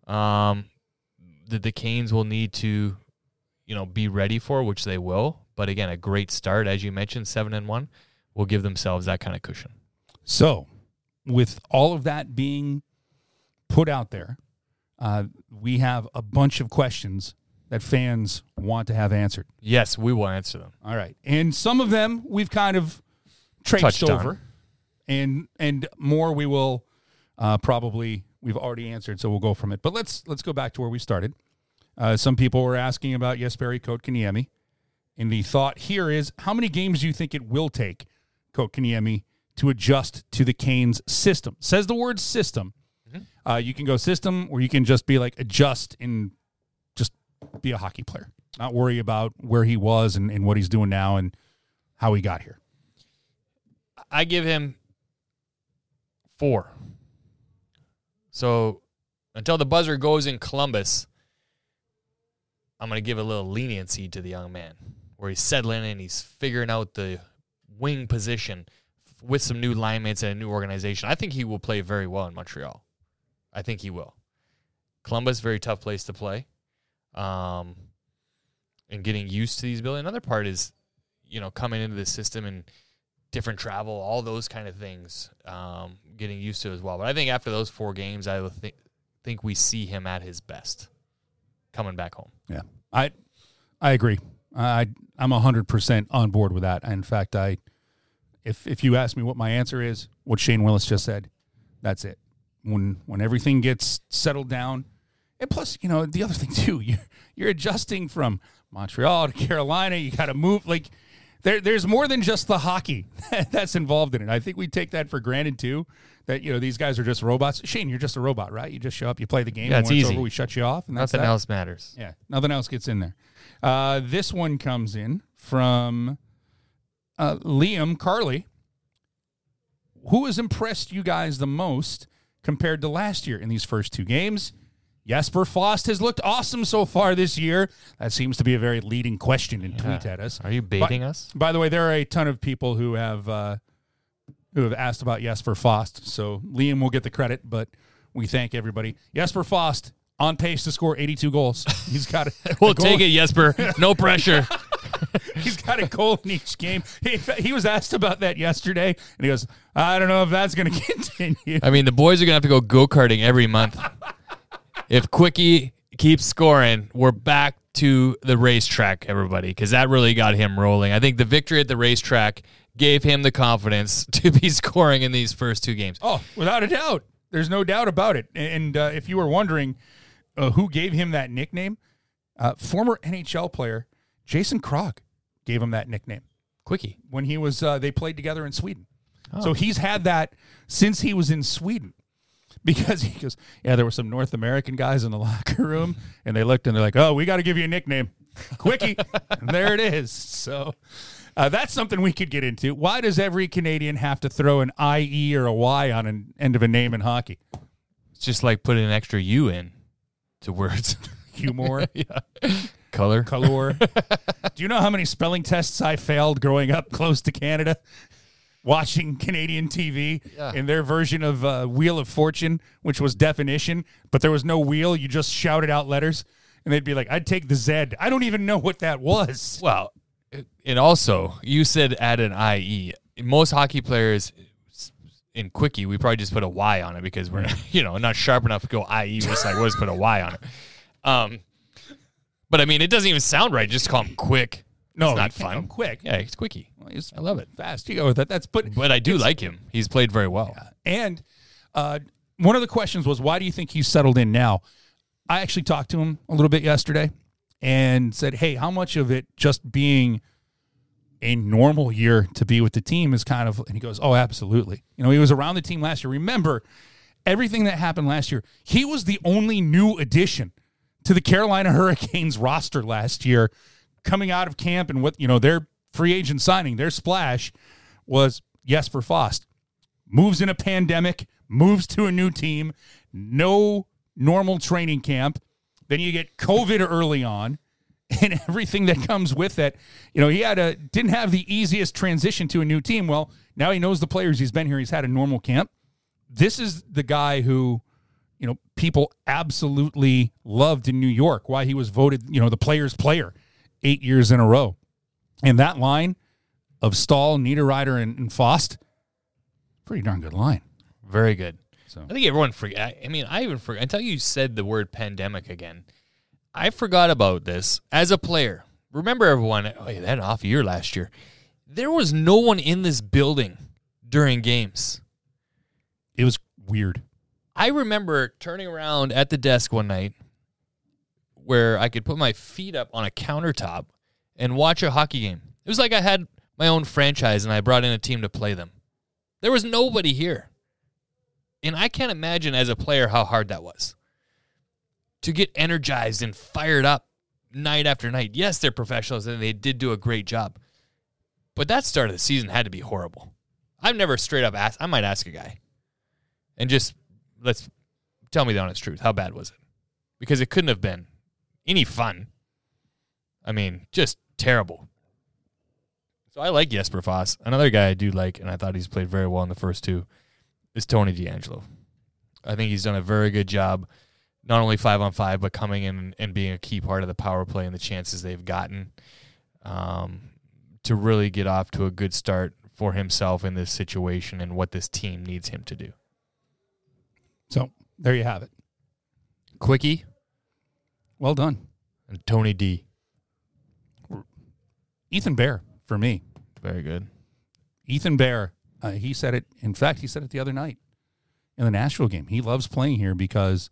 Um, that the Canes will need to, you know, be ready for, which they will. But again, a great start, as you mentioned, seven and one, will give themselves that kind of cushion. So, with all of that being put out there, uh, we have a bunch of questions that fans want to have answered. Yes, we will answer them. All right, and some of them we've kind of traipsed Touched on. over, and and more we will uh, probably we've already answered, so we'll go from it. But let's let's go back to where we started. Uh, some people were asking about yes, Jesperi Kotkaniemi, and the thought here is how many games do you think it will take Kotkaniemi to adjust to the Canes system? Says the word system. Uh, you can go system, or you can just be like adjust and just be a hockey player, not worry about where he was and, and what he's doing now and how he got here. I give him four. So until the buzzer goes in Columbus, I'm going to give a little leniency to the young man where he's settling and he's figuring out the wing position with some new line mates and a new organization. I think he will play very well in Montreal. I think he will. Columbus, very tough place to play. Um, and getting used to these buildings. Another part is, you know, coming into the system and different travel, all those kind of things, um, getting used to as well. But I think after those four games, I think think we see him at his best coming back home. Yeah, I I agree. I I'm hundred percent on board with that. In fact, I if if you ask me what my answer is, what Shane Willis just said, that's it. When when everything gets settled down, and plus, you know, the other thing too, you you're adjusting from Montreal to Carolina. You got to move like. There, there's more than just the hockey that's involved in it. I think we take that for granted too. That you know these guys are just robots. Shane, you're just a robot, right? You just show up, you play the game, Yeah, it's when it's easy. over, we shut you off, and that's Nothing that. else matters. Yeah, nothing else gets in there. Uh, this one comes in from uh, Liam Carley. Who has impressed you guys the most compared to last year in these first two games? Jesper Fast has looked awesome so far this year. That seems to be a very leading question in tweet at us. Are you baiting us? By the way, there are a ton of people who have uh, who have asked about Jesper Fast. So Liam will get the credit, but we thank everybody. Jesper Fast on pace to score 82 goals. He's got it. We'll goal- take it, Jesper. No pressure. He's got a goal in each game. He, he was asked about that yesterday, and he goes, "I don't know if that's going to continue." I mean, the boys are gonna have to go go karting every month. if Quickie keeps scoring, we're back to the racetrack, everybody, because that really got him rolling. I think the victory at the racetrack gave him the confidence to be scoring in these first two games. Oh, without a doubt. There's no doubt about it. And uh, if you were wondering uh, who gave him that nickname, uh, former NHL player Jason Krog gave him that nickname Quickie. when he was uh, they played together in Sweden. So he's had that since he was in Sweden. Because he goes, yeah, there were some North American guys in the locker room, and they looked and they're like, "Oh, we got to give you a nickname, Quickie." and there it is. So uh, that's something we could get into. Why does every Canadian have to throw an IE or a Y on an end of a name in hockey? It's just like putting an extra U in to words. humor, Color. color. Do you know how many spelling tests I failed growing up close to Canada? Watching Canadian TV Yeah. in their version of uh, Wheel of Fortune, which was definition, but there was no wheel. You just shouted out letters, and they'd be like, "I'd take the Z." I don't even know what that was. Well, and also you said add an IE. Most hockey players in quickie, we probably just put a Y on it because we're you know not sharp enough to go IE. We're just like we'll just put a Y on it. Um, but I mean, it doesn't even sound right. Just call him quick. No, it's not fun. quick. Yeah, he's quickie. He's I love it. fast. You go with that. That's but But I do like him. He's played very well. And uh, one of the questions was, why do you think he's settled in now? I actually talked to him a little bit yesterday and said, hey, how much of it just being a normal year to be with the team is kind of, and he goes, oh, absolutely. You know, he was around the team last year. Remember, everything that happened last year, he was the only new addition to the Carolina Hurricanes roster last year coming out of camp and what, you know, their free agent signing, their splash was Jesper Fast moves in a pandemic, moves to a new team, no normal training camp. Then you get COVID early on and everything that comes with it. You know, he had a didn't have the easiest transition to a new team. Well, now he knows the players. He's been here. He's had a normal camp. This is the guy who, you know, people absolutely loved in New York. Why he was voted, you know, the players' player eight years in a row. And that line of Staal, Niederreiter, and, and Fast, pretty darn good line. Very good. So I think everyone forget. I mean, I even forgot until you said the word pandemic again. I forgot about this as a player. Remember, everyone? Oh, yeah, an off year last year. There was no one in this building during games. it was weird. I remember turning around at the desk one night where I could put my feet up on a countertop and watch a hockey game. It was like I had my own franchise and I brought in a team to play them. There was nobody here. And I can't imagine as a player how hard that was to get energized and fired up night after night. Yes, they're professionals and they did do a great job. But that start of the season had to be horrible. I've never straight up asked, I might ask a guy and just let's tell me the honest truth. How bad was it? Because it couldn't have been any fun. I mean, just terrible. So I like Jesper Fast. Another guy I do like, and I thought he's played very well in the first two, is Tony DeAngelo. I think he's done a very good job, not only five on five, but coming in and being a key part of the power play and the chances they've gotten um, to really get off to a good start for himself in this situation and what this team needs him to do. So there you have it. Quickie Well done. and Tony D. Ethan Bear for me. Very good. Ethan Bear, uh, he said it. In fact, he said it the other night in the Nashville game. He loves playing here because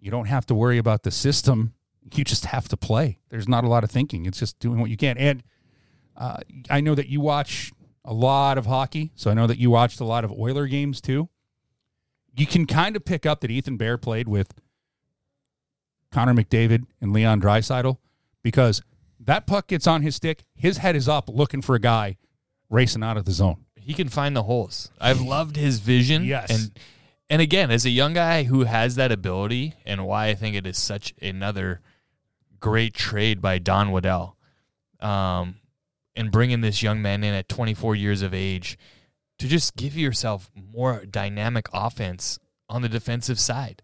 you don't have to worry about the system. You just have to play. There's not a lot of thinking. It's just doing what you can. And uh, I know that you watch a lot of hockey, so I know that you watched a lot of Oiler games too. You can kind of pick up that Ethan Bear played with Connor McDavid and Leon Draisaitl because that puck gets on his stick, his head is up looking for a guy racing out of the zone. He can find the holes. I've loved his vision. Yes. And and again, as a young guy who has that ability, and why I think it is such another great trade by Don Waddell, um, and bringing this young man in at 24 years of age to just give yourself more dynamic offense on the defensive side.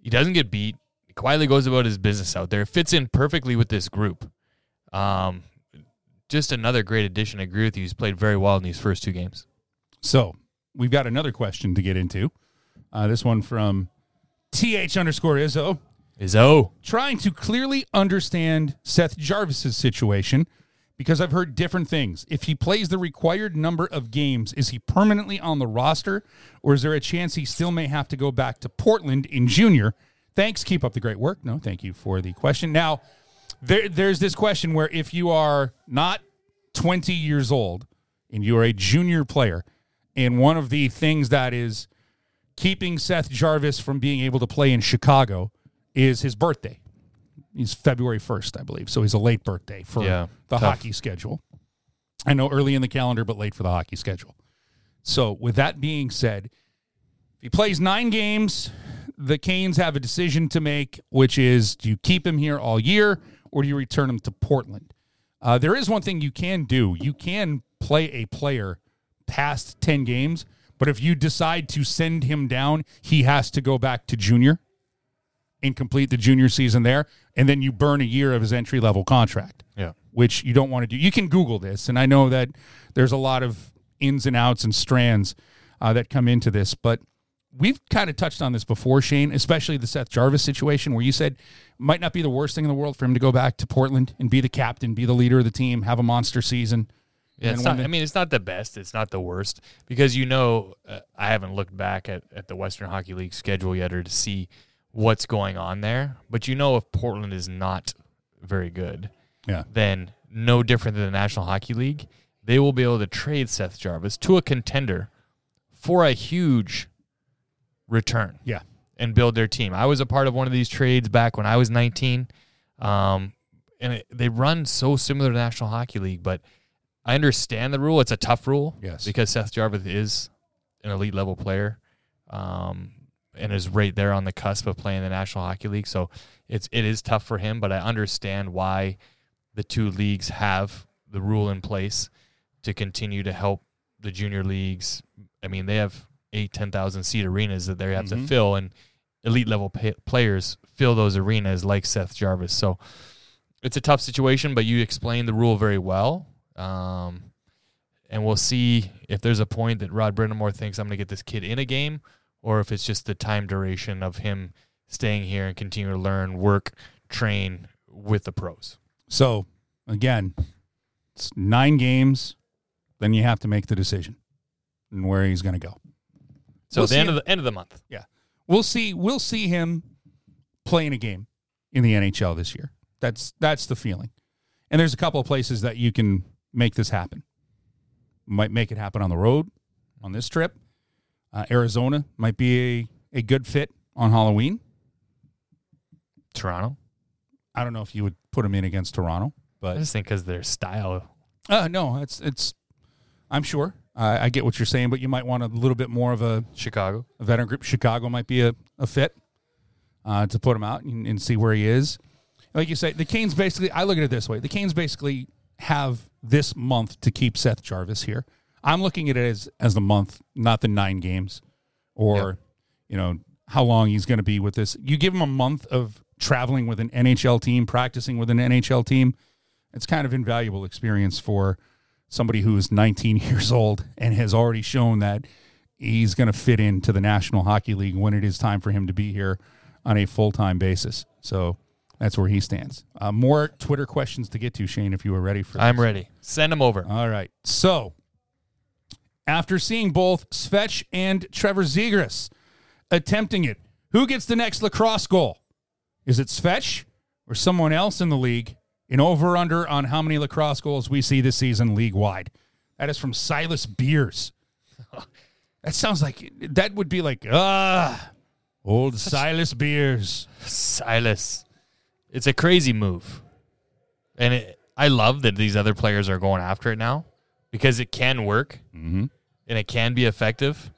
He doesn't get beat. He quietly goes about his business out there. Fits in perfectly with this group. Um, just another great addition. I agree with you. He's played very well in these first two games. So we've got another question to get into. Uh, this one from th underscore Izzo. Izzo. Trying to clearly understand Seth Jarvis's situation because I've heard different things. If he plays the required number of games, is he permanently on the roster, or is there a chance he still may have to go back to Portland in junior? Thanks. Keep up the great work. No, thank you for the question. Now, there, there's this question where if you are not 20 years old and you are a junior player, and one of the things that is keeping Seth Jarvis from being able to play in Chicago is his birthday. He's February 1st, I believe. So he's a late birthday for Yeah, the tough. hockey schedule. I know early in the calendar, but late for the hockey schedule. So, with that being said, if he plays nine games, the Canes have a decision to make, which is do you keep him here all year or do you return him to Portland? Uh, there is one thing you can do. You can play a player past 10 games, but if you decide to send him down, he has to go back to junior and complete the junior season there. And then you burn a year of his entry level contract Yeah. which you don't want to do. You can Google this, and I know that there's a lot of ins and outs and strands uh, that come into this, but we've kind of touched on this before, Shane, especially the Seth Jarvis situation where you said might not be the worst thing in the world for him to go back to Portland and be the captain, be the leader of the team, have a monster season. Yeah, it's not, the- I mean, it's not the best. It's not the worst because you know uh, I haven't looked back at, at the Western Hockey League schedule yet or to see what's going on there. But you know, if Portland is not very good, Yeah. then no different than the National Hockey League, they will be able to trade Seth Jarvis to a contender for a huge return Yeah. and build their team. I was a part of one of these trades back when I was 19. Um, and it, they run so similar to the National Hockey League, but I understand the rule. It's a tough rule. Yes. Because Seth Jarvis is an elite level player. Um, and is right there on the cusp of playing the National Hockey League. So it's it is tough for him, but I understand why the two leagues have the rule in place to continue to help the junior leagues. I mean, they have eight, 10,000 seat arenas that they have Mhm. to fill, and elite level pay- players fill those arenas like Seth Jarvis. So it's a tough situation, but you explained the rule very well. Um, and we'll see if there's a point that Rod Brind'Amour thinks I'm going to get this kid in a game, or if it's just the time duration of him staying here and continue to learn, work, train with the pros. So again, it's nine games. Then you have to make the decision and where he's going to go. So We'll the end him- of the end of the month. Yeah, we'll see. We'll see him playing a game in the NHL this year. That's that's the feeling. And there's a couple of places that you can make this happen. Might make it happen on the road on this trip. Uh, Arizona might be a, a good fit on Halloween. Toronto. I don't know if you would put him in against Toronto, but I just think because their style. uh, no, it's it's. I'm sure I I get what you're saying, but you might want a little bit more of a Chicago. a veteran group. Chicago might be a, a fit uh, to put him out and, and see where he is. Like you say, the Canes basically, I look at it this way the Canes basically have this month to keep Seth Jarvis here. I'm looking at it as, as the month, not the nine games or, Yep. you know, how long he's going to be with this. You give him a month of traveling with an NHL team, practicing with an NHL team. It's kind of invaluable experience for somebody who is 19 years old and has already shown that he's going to fit into the National Hockey League when it is time for him to be here on a full time basis. So that's where he stands. Uh, more Twitter questions to get to, Shane, if you are ready for I'm ready. Send them over. All right. So after seeing both Svetch and Trevor Zegras attempting it, who gets the next lacrosse goal? Is it Svetch or someone else in the league? An over under on how many lacrosse goals we see this season league wide. That is from Silas Beers. That sounds like that would be like ah, old Silas Beers. Silas. It's a crazy move. And it, I love that these other players are going after it now because it can work Mm-hmm. And it can be effective.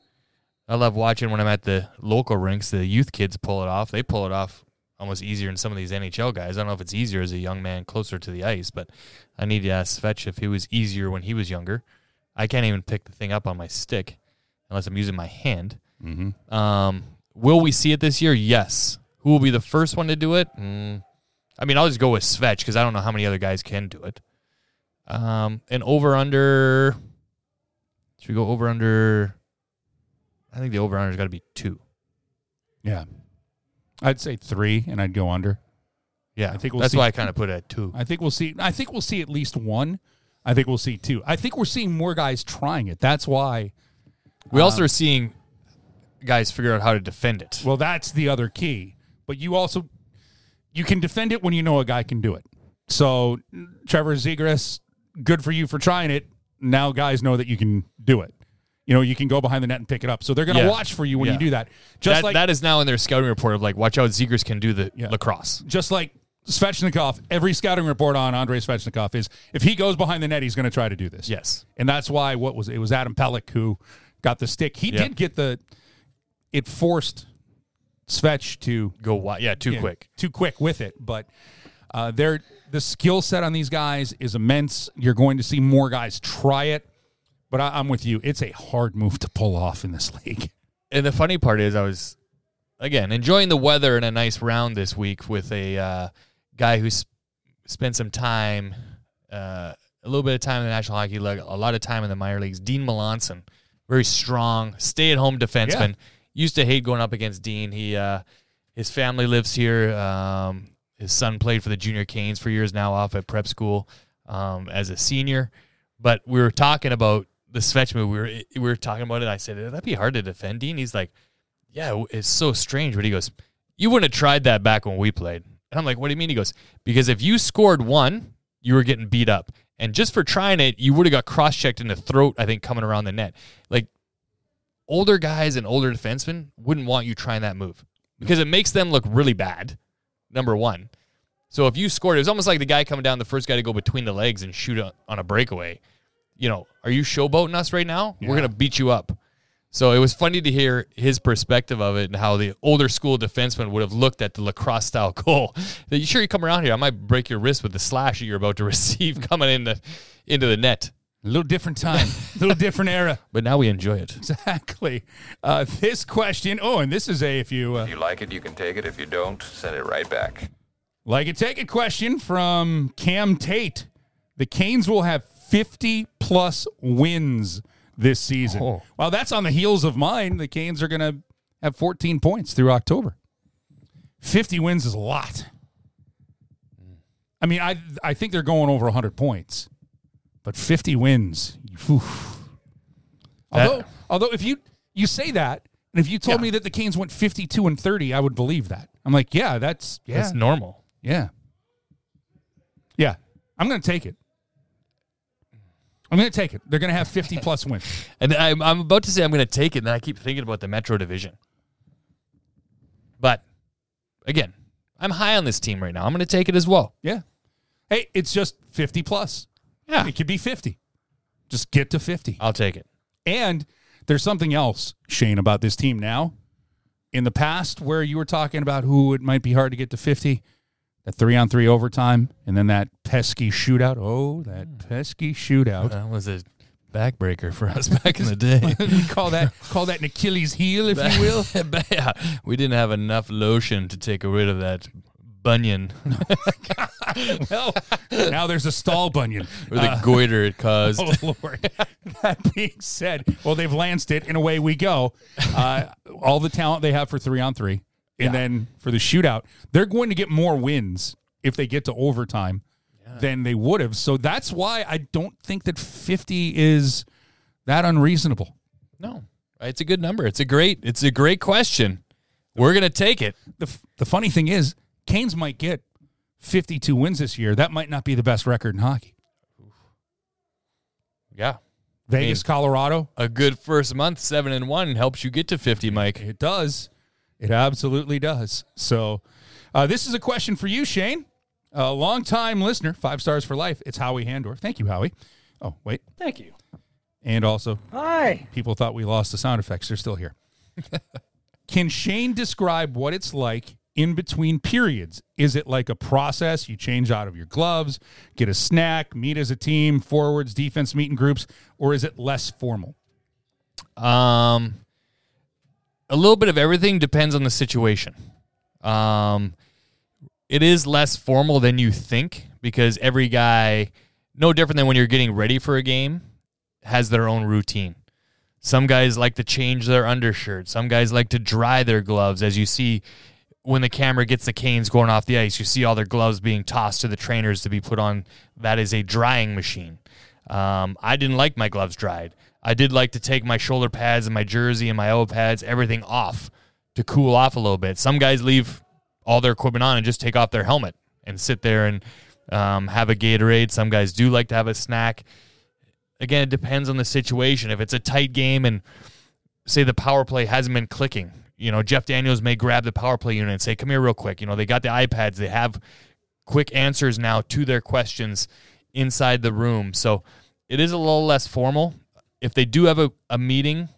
I love watching when I'm at the local rinks, the youth kids pull it off. They pull it off almost easier than some of these NHL guys. I don't know if it's easier as a young man closer to the ice, but I need to ask Svetch if it was easier when he was younger. I can't even pick the thing up on my stick unless I'm using my hand. Mm-hmm. Um, will we see it this year? Yes. Who will be the first one to do it? Mm, I mean, I'll just go with Svetch because I don't know how many other guys can do it. Um, and over under. Should we go over under? I think the over under's got to be two. Yeah. I'd say three, and I'd go under. Yeah, I think we'll that's see- why I kind of put it at two. I think we'll see. I think we'll see at least one. I think we'll see two. I think we're seeing more guys trying it. That's why. We also um, are seeing guys figure out how to defend it. Well, that's the other key. But you also you can defend it when you know a guy can do it. So Trevor Zegras, good for you for trying it. Now guys know that you can do it. You know, you can go behind the net and pick it up. So they're going to Yeah. watch for you when Yeah. you do that. Just that, like that is now in their scouting report of like, watch out, Zegras can do the Yeah. lacrosse. just like Svechnikov, every scouting report on Andrei Svechnikov is if he goes behind the net, he's going to try to do this. Yes. And that's why what was it? it was Adam Pelech who got the stick. He did get the it forced Svetch to Go wide. Yeah, too quick. too quick with it. But uh, they're the skill set on these guys is immense. You're going to see more guys try it. But I, I'm with you. It's a hard move to pull off in this league. And the funny part is, I was again enjoying the weather and a nice round this week with a uh, guy who's spent some time, uh, a little bit of time in the National Hockey League, a lot of time in the minor leagues. Dean Melanson, very strong, stay-at-home defenseman. Used to hate going up against Dean. He, uh, his family lives here. Um, his son played for the junior Canes for years now, off at prep school um, as a senior. But we were talking about the Svetch move. We were we were talking about it. I said that'd be hard to defend, Dean. He's like, yeah, it's so strange. But he goes, you wouldn't have tried that back when we played. And I'm like, what do you mean? He goes, because if you scored one, you were getting beat up. And just for trying it, you would have got cross checked in the throat, I think, coming around the net. Like older guys and older defensemen wouldn't want you trying that move because it makes them look really bad, number one. So if you scored, it was almost like the guy coming down, the first guy to go between the legs and shoot a, on a breakaway. You know, are you showboating us right now? We're going to beat you up. So it was funny to hear his perspective of it and how the older school defenseman would have looked at the lacrosse style goal. That you sure you come around here, I might break your wrist with the slash you're about to receive coming into into the net. A little different time, a little different era. But now we enjoy it. Exactly. Uh, this question. Oh, and this is a if you uh, If you like it, you can take it. If you don't, send it right back. Like it, take a question from Cam Tate. The Canes will have 50 plus wins this season. Oh. Well, that's on the heels of mine. The Canes are going to have 14 points through October. 50 wins is a lot. I mean, I I think they're going over 100 points, but 50 wins. Although, That- although if you you say that, and if you told Yeah. me that the Canes went 52 and 30, I would believe that. I'm like, yeah, that's yeah, That's normal. Yeah, yeah. I'm going to take it. I'm going to take it. They're going to have 50 plus wins. And I'm, I'm about to say I'm going to take it, and then I keep thinking about the Metro Division. But again, I'm high on this team right now. I'm going to take it as well. Yeah. Hey, it's just 50 plus. Yeah, It could be 50. Just get to 50. I'll take it. And there's something else, Shane, about this team now. In the past, where you were talking about who it might be hard to get to 50, that three on three overtime, and then that pesky shootout. Oh, that pesky shootout. That was a backbreaker for us back in the day. we call that call that an Achilles heel, if you will. yeah, we didn't have enough lotion to take a rid of that bunion well, now there's a stall bunion. or the goiter it caused. Oh Lord! that being said, well, they've lanced it, and away we go. Uh, all the talent they have for three on three, and then for the shootout, they're going to get more wins if they get to overtime than they would have. So that's why I don't think that fifty is that unreasonable. No, it's a good number. It's a great. It's a great question. We're gonna take it. The f- the funny thing is, Canes might get fifty-two wins this year. That might not be the best record in hockey. Yeah, Vegas, Colorado, a good first month, seven and one, helps you get to fifty, Mike. It does. It absolutely does. So, uh, this is a question for you, Shane, a longtime listener, five stars for life. It's Howie Handor. Thank you, Howie. Oh, wait. Thank you. And also, Hi. people thought we lost the sound effects. They're still here. Can Shane describe what it's like in between periods? Is it like a process? You change out of your gloves, get a snack, meet as a team, forwards, defense, meet in groups, or is it less formal? Um, a little bit of everything depends on the situation. Um, it is less formal than you think because every guy, no different than when you're getting ready for a game, has their own routine. Some guys like to change their undershirt. Some guys like to dry their gloves. As you see when the camera gets the canes going off the ice, you see all their gloves being tossed to the trainers to be put on. That is a drying machine. Um, I didn't like my gloves dried. I did like to take my shoulder pads and my jersey and my elbow pads, everything off to cool off a little bit. Some guys leave all their equipment on and just take off their helmet and sit there and um, have a Gatorade. Some guys do like to have a snack. Again, it depends on the situation. If it's a tight game and say the power play hasn't been clicking, you know, Jeff Daniels may grab the power play unit and say, "Come here, real quick." You know, they got the iPads. They have quick answers now to their questions inside the room. So it is a little less formal. If they do have a, a meeting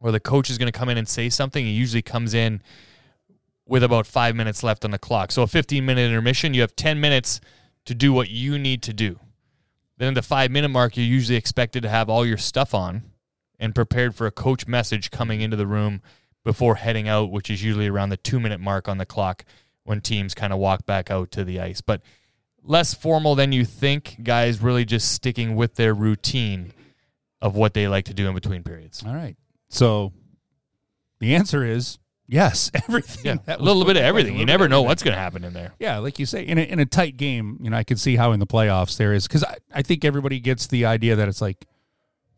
or the coach is going to come in and say something, he usually comes in with about five minutes left on the clock. So a 15 minute intermission, you have 10 minutes to do what you need to do. Then at the five minute mark, you're usually expected to have all your stuff on and prepared for a coach message coming into the room before heading out, which is usually around the two minute mark on the clock when teams kind of walk back out to the ice. But less formal than you think. Guys really just sticking with their routine of what they like to do in between periods. All right. So the answer is yes. Everything. Yeah, a little bit of everything. You never know what's going to happen in there. Yeah, like you say, in a, in a tight game, you know, I could see how in the playoffs there is because I, I think everybody gets the idea that it's like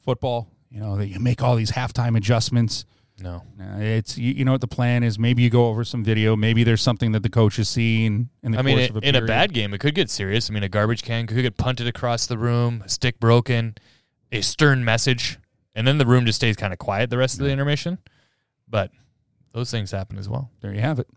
football, you know, that you make all these halftime adjustments. No. It's you, you know what the plan is. Maybe you go over some video. Maybe there's something that the coach has seen in the I mean, course in of a in a bad game, it could get serious. I mean, a garbage can could get punted across the room, a stick broken, a stern message, and then the room just stays kind of quiet the rest of the intermission. But those things happen as well. There you have it.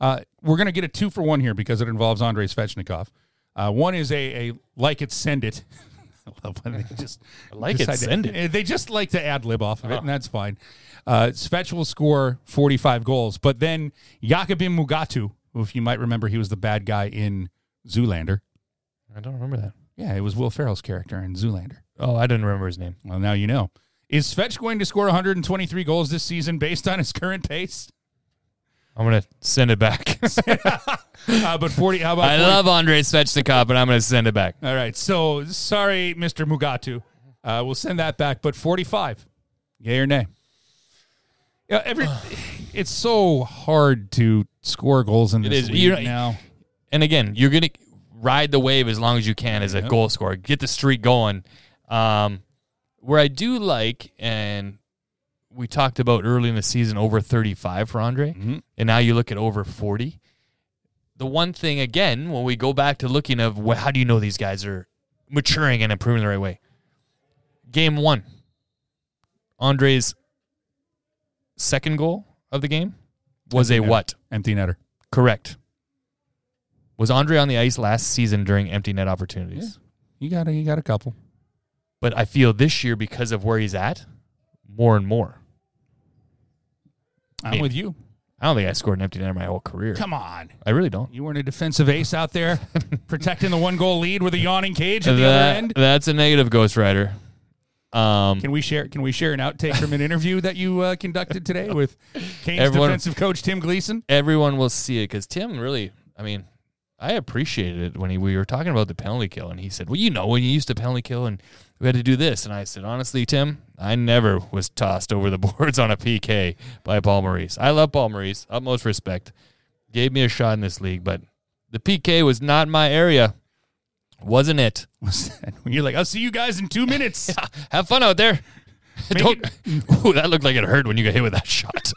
Uh, we're going to get a two for one here because it involves Andrei Svechnikov. Uh, one is a, a like it, send it. I love when they just like it, decide to- send it. eh, They just like to ad lib off of it, Oh. and that's fine. Uh, Svech will score 45 goals, but then Jacobim Mugatu, who, if you might remember, he was the bad guy in Zoolander. I don't remember that. Yeah, it was Will Ferrell's character in Zoolander. Oh, I didn't remember his name. Well, now you know. Is Svech going to score 123 goals this season based on his current pace? I'm gonna send it back. Uh, but 40, how about I 40 love Andrei Svechnikov, but I'm gonna send it back. All right. So sorry, Mr. Mugatu. Uh, we'll send that back. But 45, yay or nay? Yeah, every it's so hard to score goals in this is. league now. And again, you're gonna ride the wave as long as you can as a Yep. goal scorer. Get the streak going. Um, where I do like, and we talked about early in the season, over 35 for Andre, Mhm. and now you look at over 40. The one thing again, when we go back to looking of well, how do you know these guys are maturing and improving the right way? Game one, Andre's second goal of the game was a netter. what? Empty netter. Correct. Was Andre on the ice last season during empty net opportunities? You got a, you got a couple. But I feel this year because of where he's at, more and more. I'm Maybe. with you. I don't think I scored an empty net in my whole career. Come on. I really don't. You weren't a defensive ace out there protecting the one goal lead with a yawning cage at the other end. That's a negative Ghost Rider. Um, Can we share? Can we share an outtake from an interview that you uh, conducted today with Canes' Everyone- defensive coach Tim Gleason? everyone will see it because Tim really, I mean, I appreciated it when he, we were talking about the penalty kill, and he said, "Well, you know, when you used to penalty kill, and we had to do this," and I said, "Honestly, Tim, I never was tossed over the boards on a PK by Paul Maurice. I love Paul Maurice, utmost respect. Gave me a shot in this league, but the PK was not my area, wasn't it? when you're like, I'll see you guys in two minutes. Have fun out there. Don't. Ooh, that looked like it hurt when you got hit with that shot.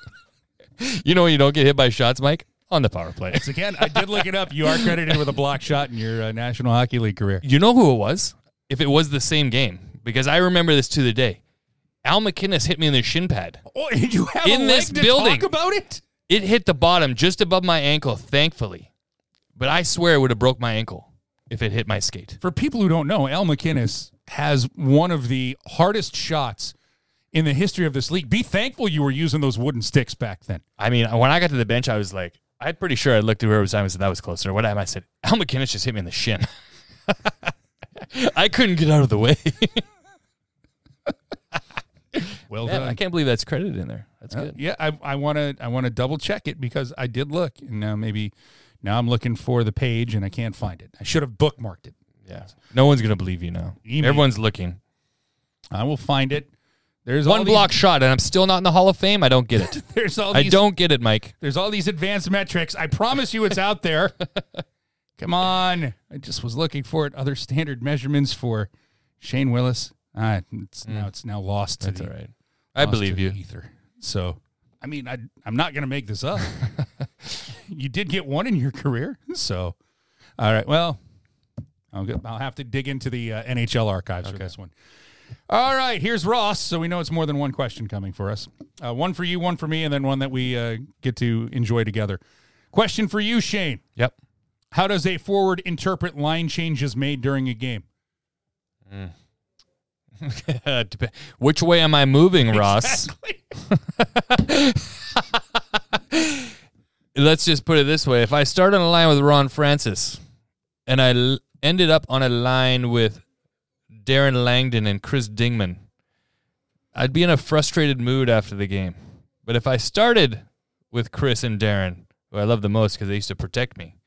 you know when you don't get hit by shots, Mike, on the power play. Once again, I did look it up. You are credited with a block shot in your uh, National Hockey League career. You know who it was? If it was the same game, because I remember this to the day. Al MacInnis hit me in the shin pad. Oh, and you have In a this leg to building. talk about it? It hit the bottom just above my ankle, thankfully. But I swear it would have broke my ankle if it hit my skate. For people who don't know, Al MacInnis has one of the hardest shots in the history of this league. Be thankful you were using those wooden sticks back then. I mean, when I got to the bench, I was like, I'm pretty sure I looked at whoever was and said that was closer. What? I said, Al MacInnis just hit me in the shin. I couldn't get out of the way. Well Man, done. I can't believe that's credited in there. That's Uh, good. yeah, I I want to I want to double check it because I did look, and now maybe now I'm looking for the page and I can't find it. I should have bookmarked it. Yeah. No one's going to believe you now. Email. Everyone's looking. I will find it. There's One these- block shot, and I'm still not in the Hall of Fame. I don't get it. There's all I don't get it, Mike. There's all these advanced metrics. I promise you, it's out there. Come on. I just was looking for it. Other standard measurements for Shane Willis. Ah, it's now it's now lost to That's the, all right. I believe you. Ether. So, I mean, I I'm not going to make this up. you did get one in your career, so all right. Well, I'll get, I'll have to dig into the uh, NHL archives for this one. All right, here's Ross. So we know it's more than one question coming for us. Uh, one for you, one for me, and then one that we uh, get to enjoy together. Question for you, Shane. Yep. How does a forward interpret line changes made during a game? Dep- Which way am I moving, Ross? Exactly. let's just put it this way: if I start on a line with Ron Francis, and I l- ended up on a line with Darren Langdon and Chris Dingman, I'd be in a frustrated mood after the game. But if I started with Chris and Darren, who I love the most because they used to protect me,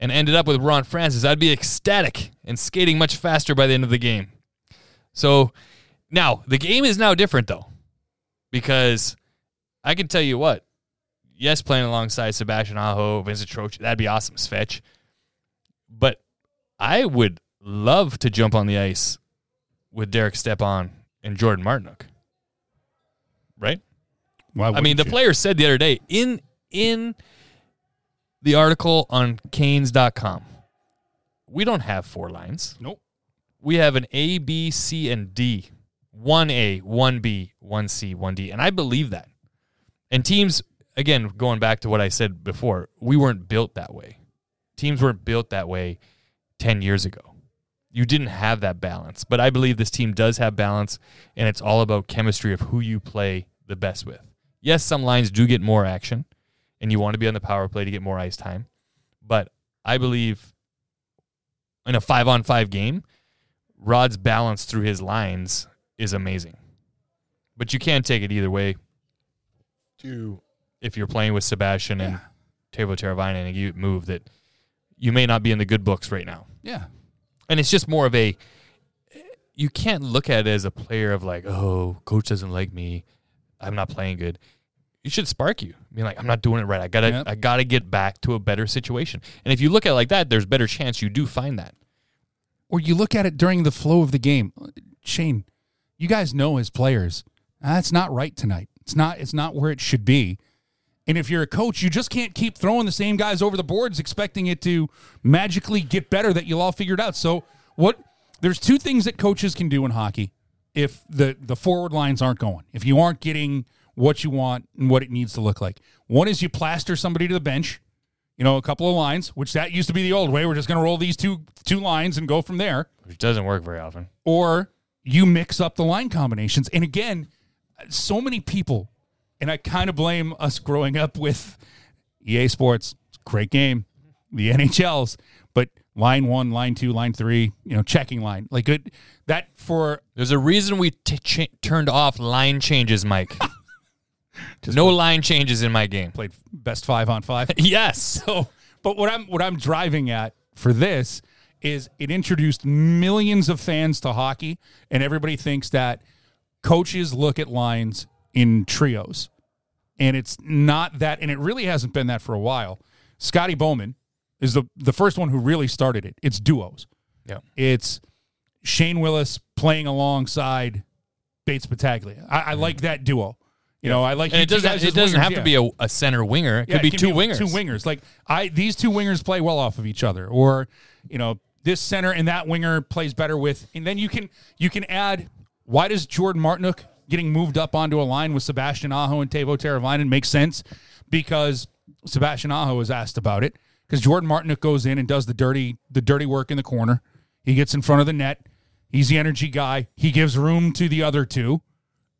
and ended up with Ron Francis, I'd be ecstatic and skating much faster by the end of the game. So now the game is now different though, because I can tell you what, yes, playing alongside Sebastian Aho, Vincent Trocheck, that'd be awesome, Svetch. But I would love to jump on the ice with Derek Stepan and Jordan Martinook. Right? Why I mean, the you? player said the other day in in the article on Canes.com, we don't have four lines. Nope. We have an A, B, C, and D. One A, one B, one C, one D. And I believe that. And teams, again, going back to what I said before, we weren't built that way. Teams weren't built that way 10 years ago. You didn't have that balance. But I believe this team does have balance, and it's all about chemistry of who you play the best with. Yes, some lines do get more action, and you want to be on the power play to get more ice time. But I believe in a five on five game, Rod's balance through his lines is amazing. But you can't take it either way. To if you're playing with Sebastian and Teuvo Teravainen and you move that you may not be in the good books right now. Yeah. And it's just more of a you can't look at it as a player of like, oh, coach doesn't like me. I'm not playing good. It should spark you. Being like, I'm not doing it right. I gotta Yep. I gotta get back to a better situation. And if you look at it like that, there's better chance you do find that. Or you look at it during the flow of the game. Shane, you guys know as players, that's not right tonight. It's not it's not where it should be. And if you're a coach, you just can't keep throwing the same guys over the boards expecting it to magically get better that you'll all figured out. So what there's two things that coaches can do in hockey if the the forward lines aren't going. If you aren't getting what you want and what it needs to look like. One is you plaster somebody to the bench, you know, a couple of lines, which that used to be the old way. We're just going to roll these two two lines and go from there Which doesn't work very often. or you mix up the line combinations. And again, so many people, and I kind of blame us growing up with EA Sports, great game, the NHLs, but line one, line two, line three, you know, checking line, like good that for There's a reason we t- cha- turned off line changes, Mike. no line changes in my game. played best five on five. Yes. So, but what I'm what I'm driving at for this is it introduced millions of fans to hockey, and everybody thinks that coaches look at lines in trios, and it's not that, and it really hasn't been that for a while. Scotty Bowman is the the first one who really started it. It's duos. Yeah. It's Shane Willis playing alongside Bates Battaglia. I, I like that duo. You know, I like And it doesn't it doesn't wingers, have yeah. to be a, a center winger. It Yeah, could be can two wingers. Two wingers. Like I, these two wingers play well off of each other, or you know, this center and that winger plays better with. And then you can you can add. Why does Jordan Martinook getting moved up onto a line with Sebastian Aho and Teuvo Teravainen makes sense? Because Sebastian Aho was asked about it. Because Jordan Martinook goes in and does the dirty the dirty work in the corner. He gets in front of the net. He's the energy guy. He gives room to the other two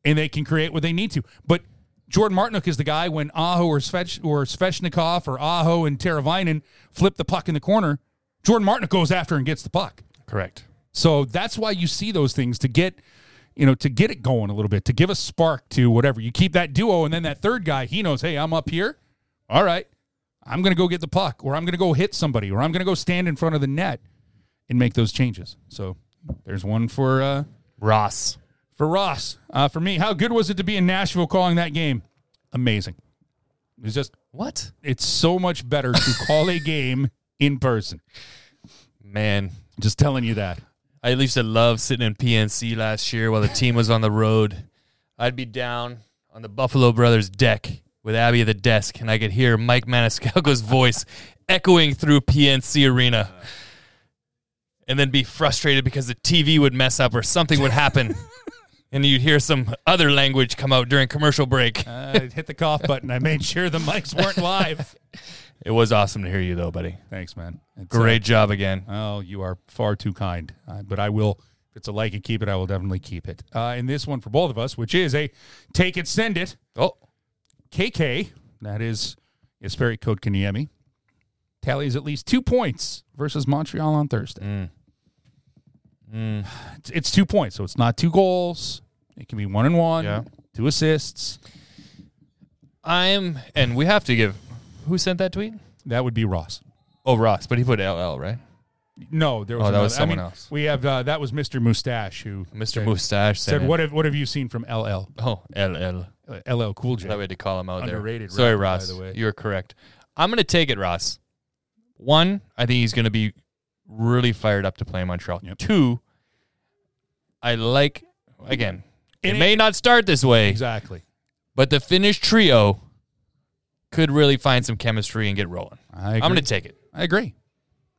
and they can create what they need to. But Jordan Martinook is the guy when Aho or Svech, or Svechnikov or Aho and Teravainen flip the puck in the corner. Jordan Martinook goes after and gets the puck. Correct. So that's why you see those things to get, you know, to get it going a little bit, to give a spark to whatever. You keep that duo, and then that third guy, he knows, hey, I'm up here. All right, I'm going to go get the puck, or I'm going to go hit somebody, or I'm going to go stand in front of the net and make those changes. So there's one for uh, Ross. for Ross. Uh, for me, how good was it to be in Nashville calling that game? Amazing. It's just, What? it's so much better to call a game in person. Man, Just telling you that. I used to love sitting in PNC last year while the team was on the road. I'd be down on the Buffalo Brothers deck with Abby at the desk, and I could hear Mike Maniscalco's voice echoing through PNC Arena. And then be frustrated because the TV would mess up or something would happen. and you'd hear some other language come out during commercial break. Uh, I hit the cough button. I made sure the mics weren't live. It was awesome to hear you, though, buddy. Thanks, man. It's, uh, Great job again. oh, you are far too kind. Uh, but I will, if it's a like and keep it, I will definitely keep it. Uh, and this one for both of us, which is a take it, send it. Oh, KK, that is Jesperi Kotkaniemi tallies at least two points versus Montreal on Thursday. Mm. Mm. It's, it's two points, so it's not two goals. It can be one and one, Yeah. two assists. I'm, and we have to give. Who sent that tweet? That would be Ross. Oh, Ross, but he put LL right. No, there was Oh, that another- was I someone mean, else. We have uh, that was Mr. Mustache who Mr. said, Mustache said what have what have you seen from LL Oh, LL. uh, LL Cool J? That way to call him out Underrated there. Sorry, rapper, by Ross. the way. You're correct. I'm going to take it, Ross. One, I think he's going to be really fired up to play in Montreal. Yep. Two, I like again. It And it- may not start this way, Exactly. but the Finnish trio could really find some chemistry and get rolling. I I'm going to take it. I agree.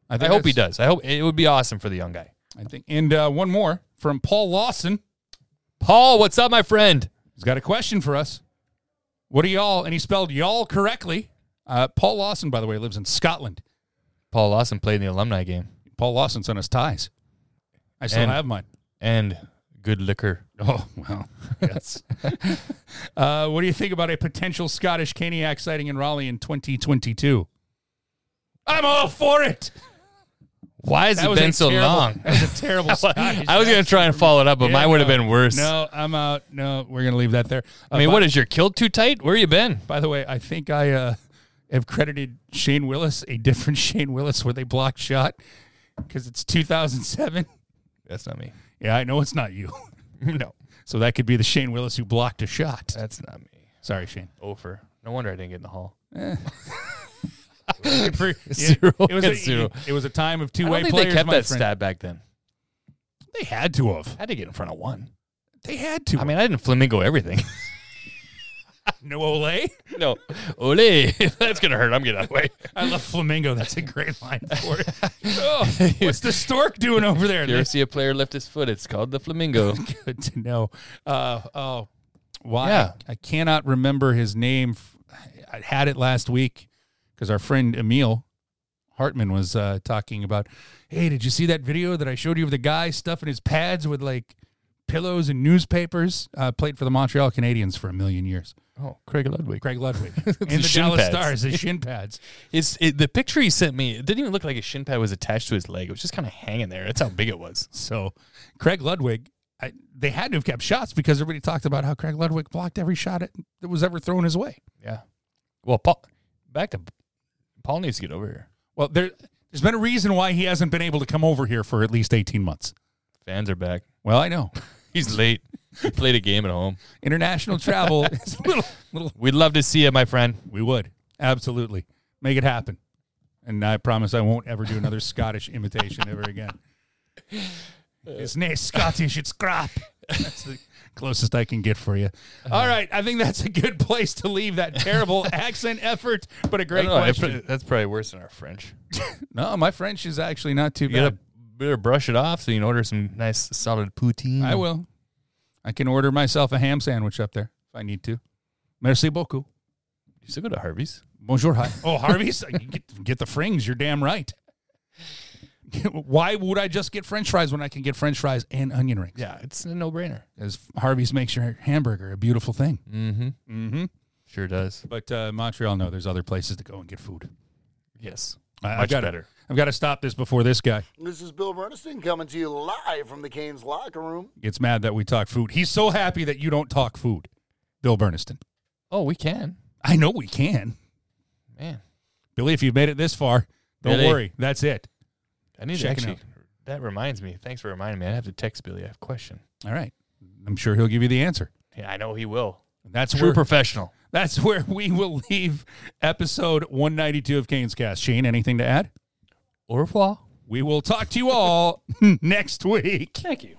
I, I hope he does. I hope it would be awesome for the young guy. I think. And uh, one more from Paul Lawson. Paul, what's up, my friend? He's got a question for us. What are y'all? And he spelled y'all correctly. Uh, Paul Lawson, by the way, lives in Scotland. Paul Lawson played in the alumni game Paul Lawson sent us ties. I still And- have mine. and good liquor. Oh well, yes. uh, what do you think about a potential Scottish Caniac sighting in Raleigh in 2022? I'm all for it. Why has That it been so terrible- long? That was a terrible Scottish. I was going to try and follow it up, but Yeah, mine would have no. been worse. No, I'm out. No, we're gonna leave that there. Uh, I mean, what is your kilt too tight? Where you been? By the way, I think I uh, have credited Shane Willis a different Shane Willis where they blocked shot because it's 2007. That's not me. Yeah, I know it's not you. no, So that could be the Shane Willis who blocked a shot. that's not me. Sorry, Shane. Ofer. No wonder I didn't get in the hall. Eh. For- Zero it, was a, and zero. it was a time of I don't two-way think players. they kept my that friend. stat back then. They had to have. I had to get in front of one. They had to. I mean, I didn't flamingo everything. no Ole. no, ole, that's gonna hurt. I'm getting out of the way. I love flamingo. That's a great line for it. Oh, what's the stork doing over there? You ever see a player lift his foot? It's called the flamingo. Good to know. Uh, oh, why? Yeah. I cannot remember his name. I had it last week because our friend Emil Hartman was uh, talking about. Hey, did you see that video that I showed you of the guy stuffing his pads with like pillows and newspapers? Uh, played for the Montreal Canadiens for a million years. Oh, Craig Ludwig. Craig Ludwig and the shin Dallas pads. Stars, his shin pads. It's it, the picture he sent me. It didn't even look like his shin pad was attached to his leg. It was just kind of hanging there. That's how big it was. So, Craig Ludwig, I, they had to have kept shots because everybody talked about how Craig Ludwig blocked every shot it, that was ever thrown his way. Yeah. Well, Paul, back to Paul needs to get over here. Well, there, there's been a reason why he hasn't been able to come over here for at least 18 months. Fans are back. Well, I know. He's late. He played a game at home. International travel is a little, little. We'd love to see you, my friend. We would. Absolutely. Make it happen. And I promise I won't ever do another Scottish imitation ever again. It's nae Scottish, it's crap. That's the closest I can get for you. Uh-huh. All right. I think that's a good place to leave that terrible accent effort, but a I great don't know, question. that's probably worse than our French. No, my French is actually not too You bad. gotta better brush it off so you can order some nice solid poutine. I will. I can order myself a ham sandwich up there if I need to. Merci beaucoup. You still go to Harvey's? Bonjour. Hi. Oh, Harvey's. Get, get the frings. You're damn right. Why would I just get French fries when I can get French fries and onion rings? Yeah, it's a no brainer. Because Harvey's makes your hamburger a beautiful thing. Mm-hmm. Mm-hmm. Sure does. But uh, Montreal, no, there's other places to go and get food. Yes. I, Much got better. I've got to stop this before this guy This is Bill Bernstein coming to you live from the Canes locker room. gets mad that we talk food. He's so happy that you don't talk food, Bill Berniston. Oh, we can. I know we can. Man. Billy, if you've made it this far, don't Billy. worry. That's it. I need to Check it actually that reminds me. Thanks for reminding me. I have to text Billy. I have a question. All right. I'm sure he'll give you the answer. Yeah, I know he will. That's True where professional. that's where we will leave episode 192 of Canes Cast. Shane, anything to add? Au revoir. We will talk to you all next week. Thank you.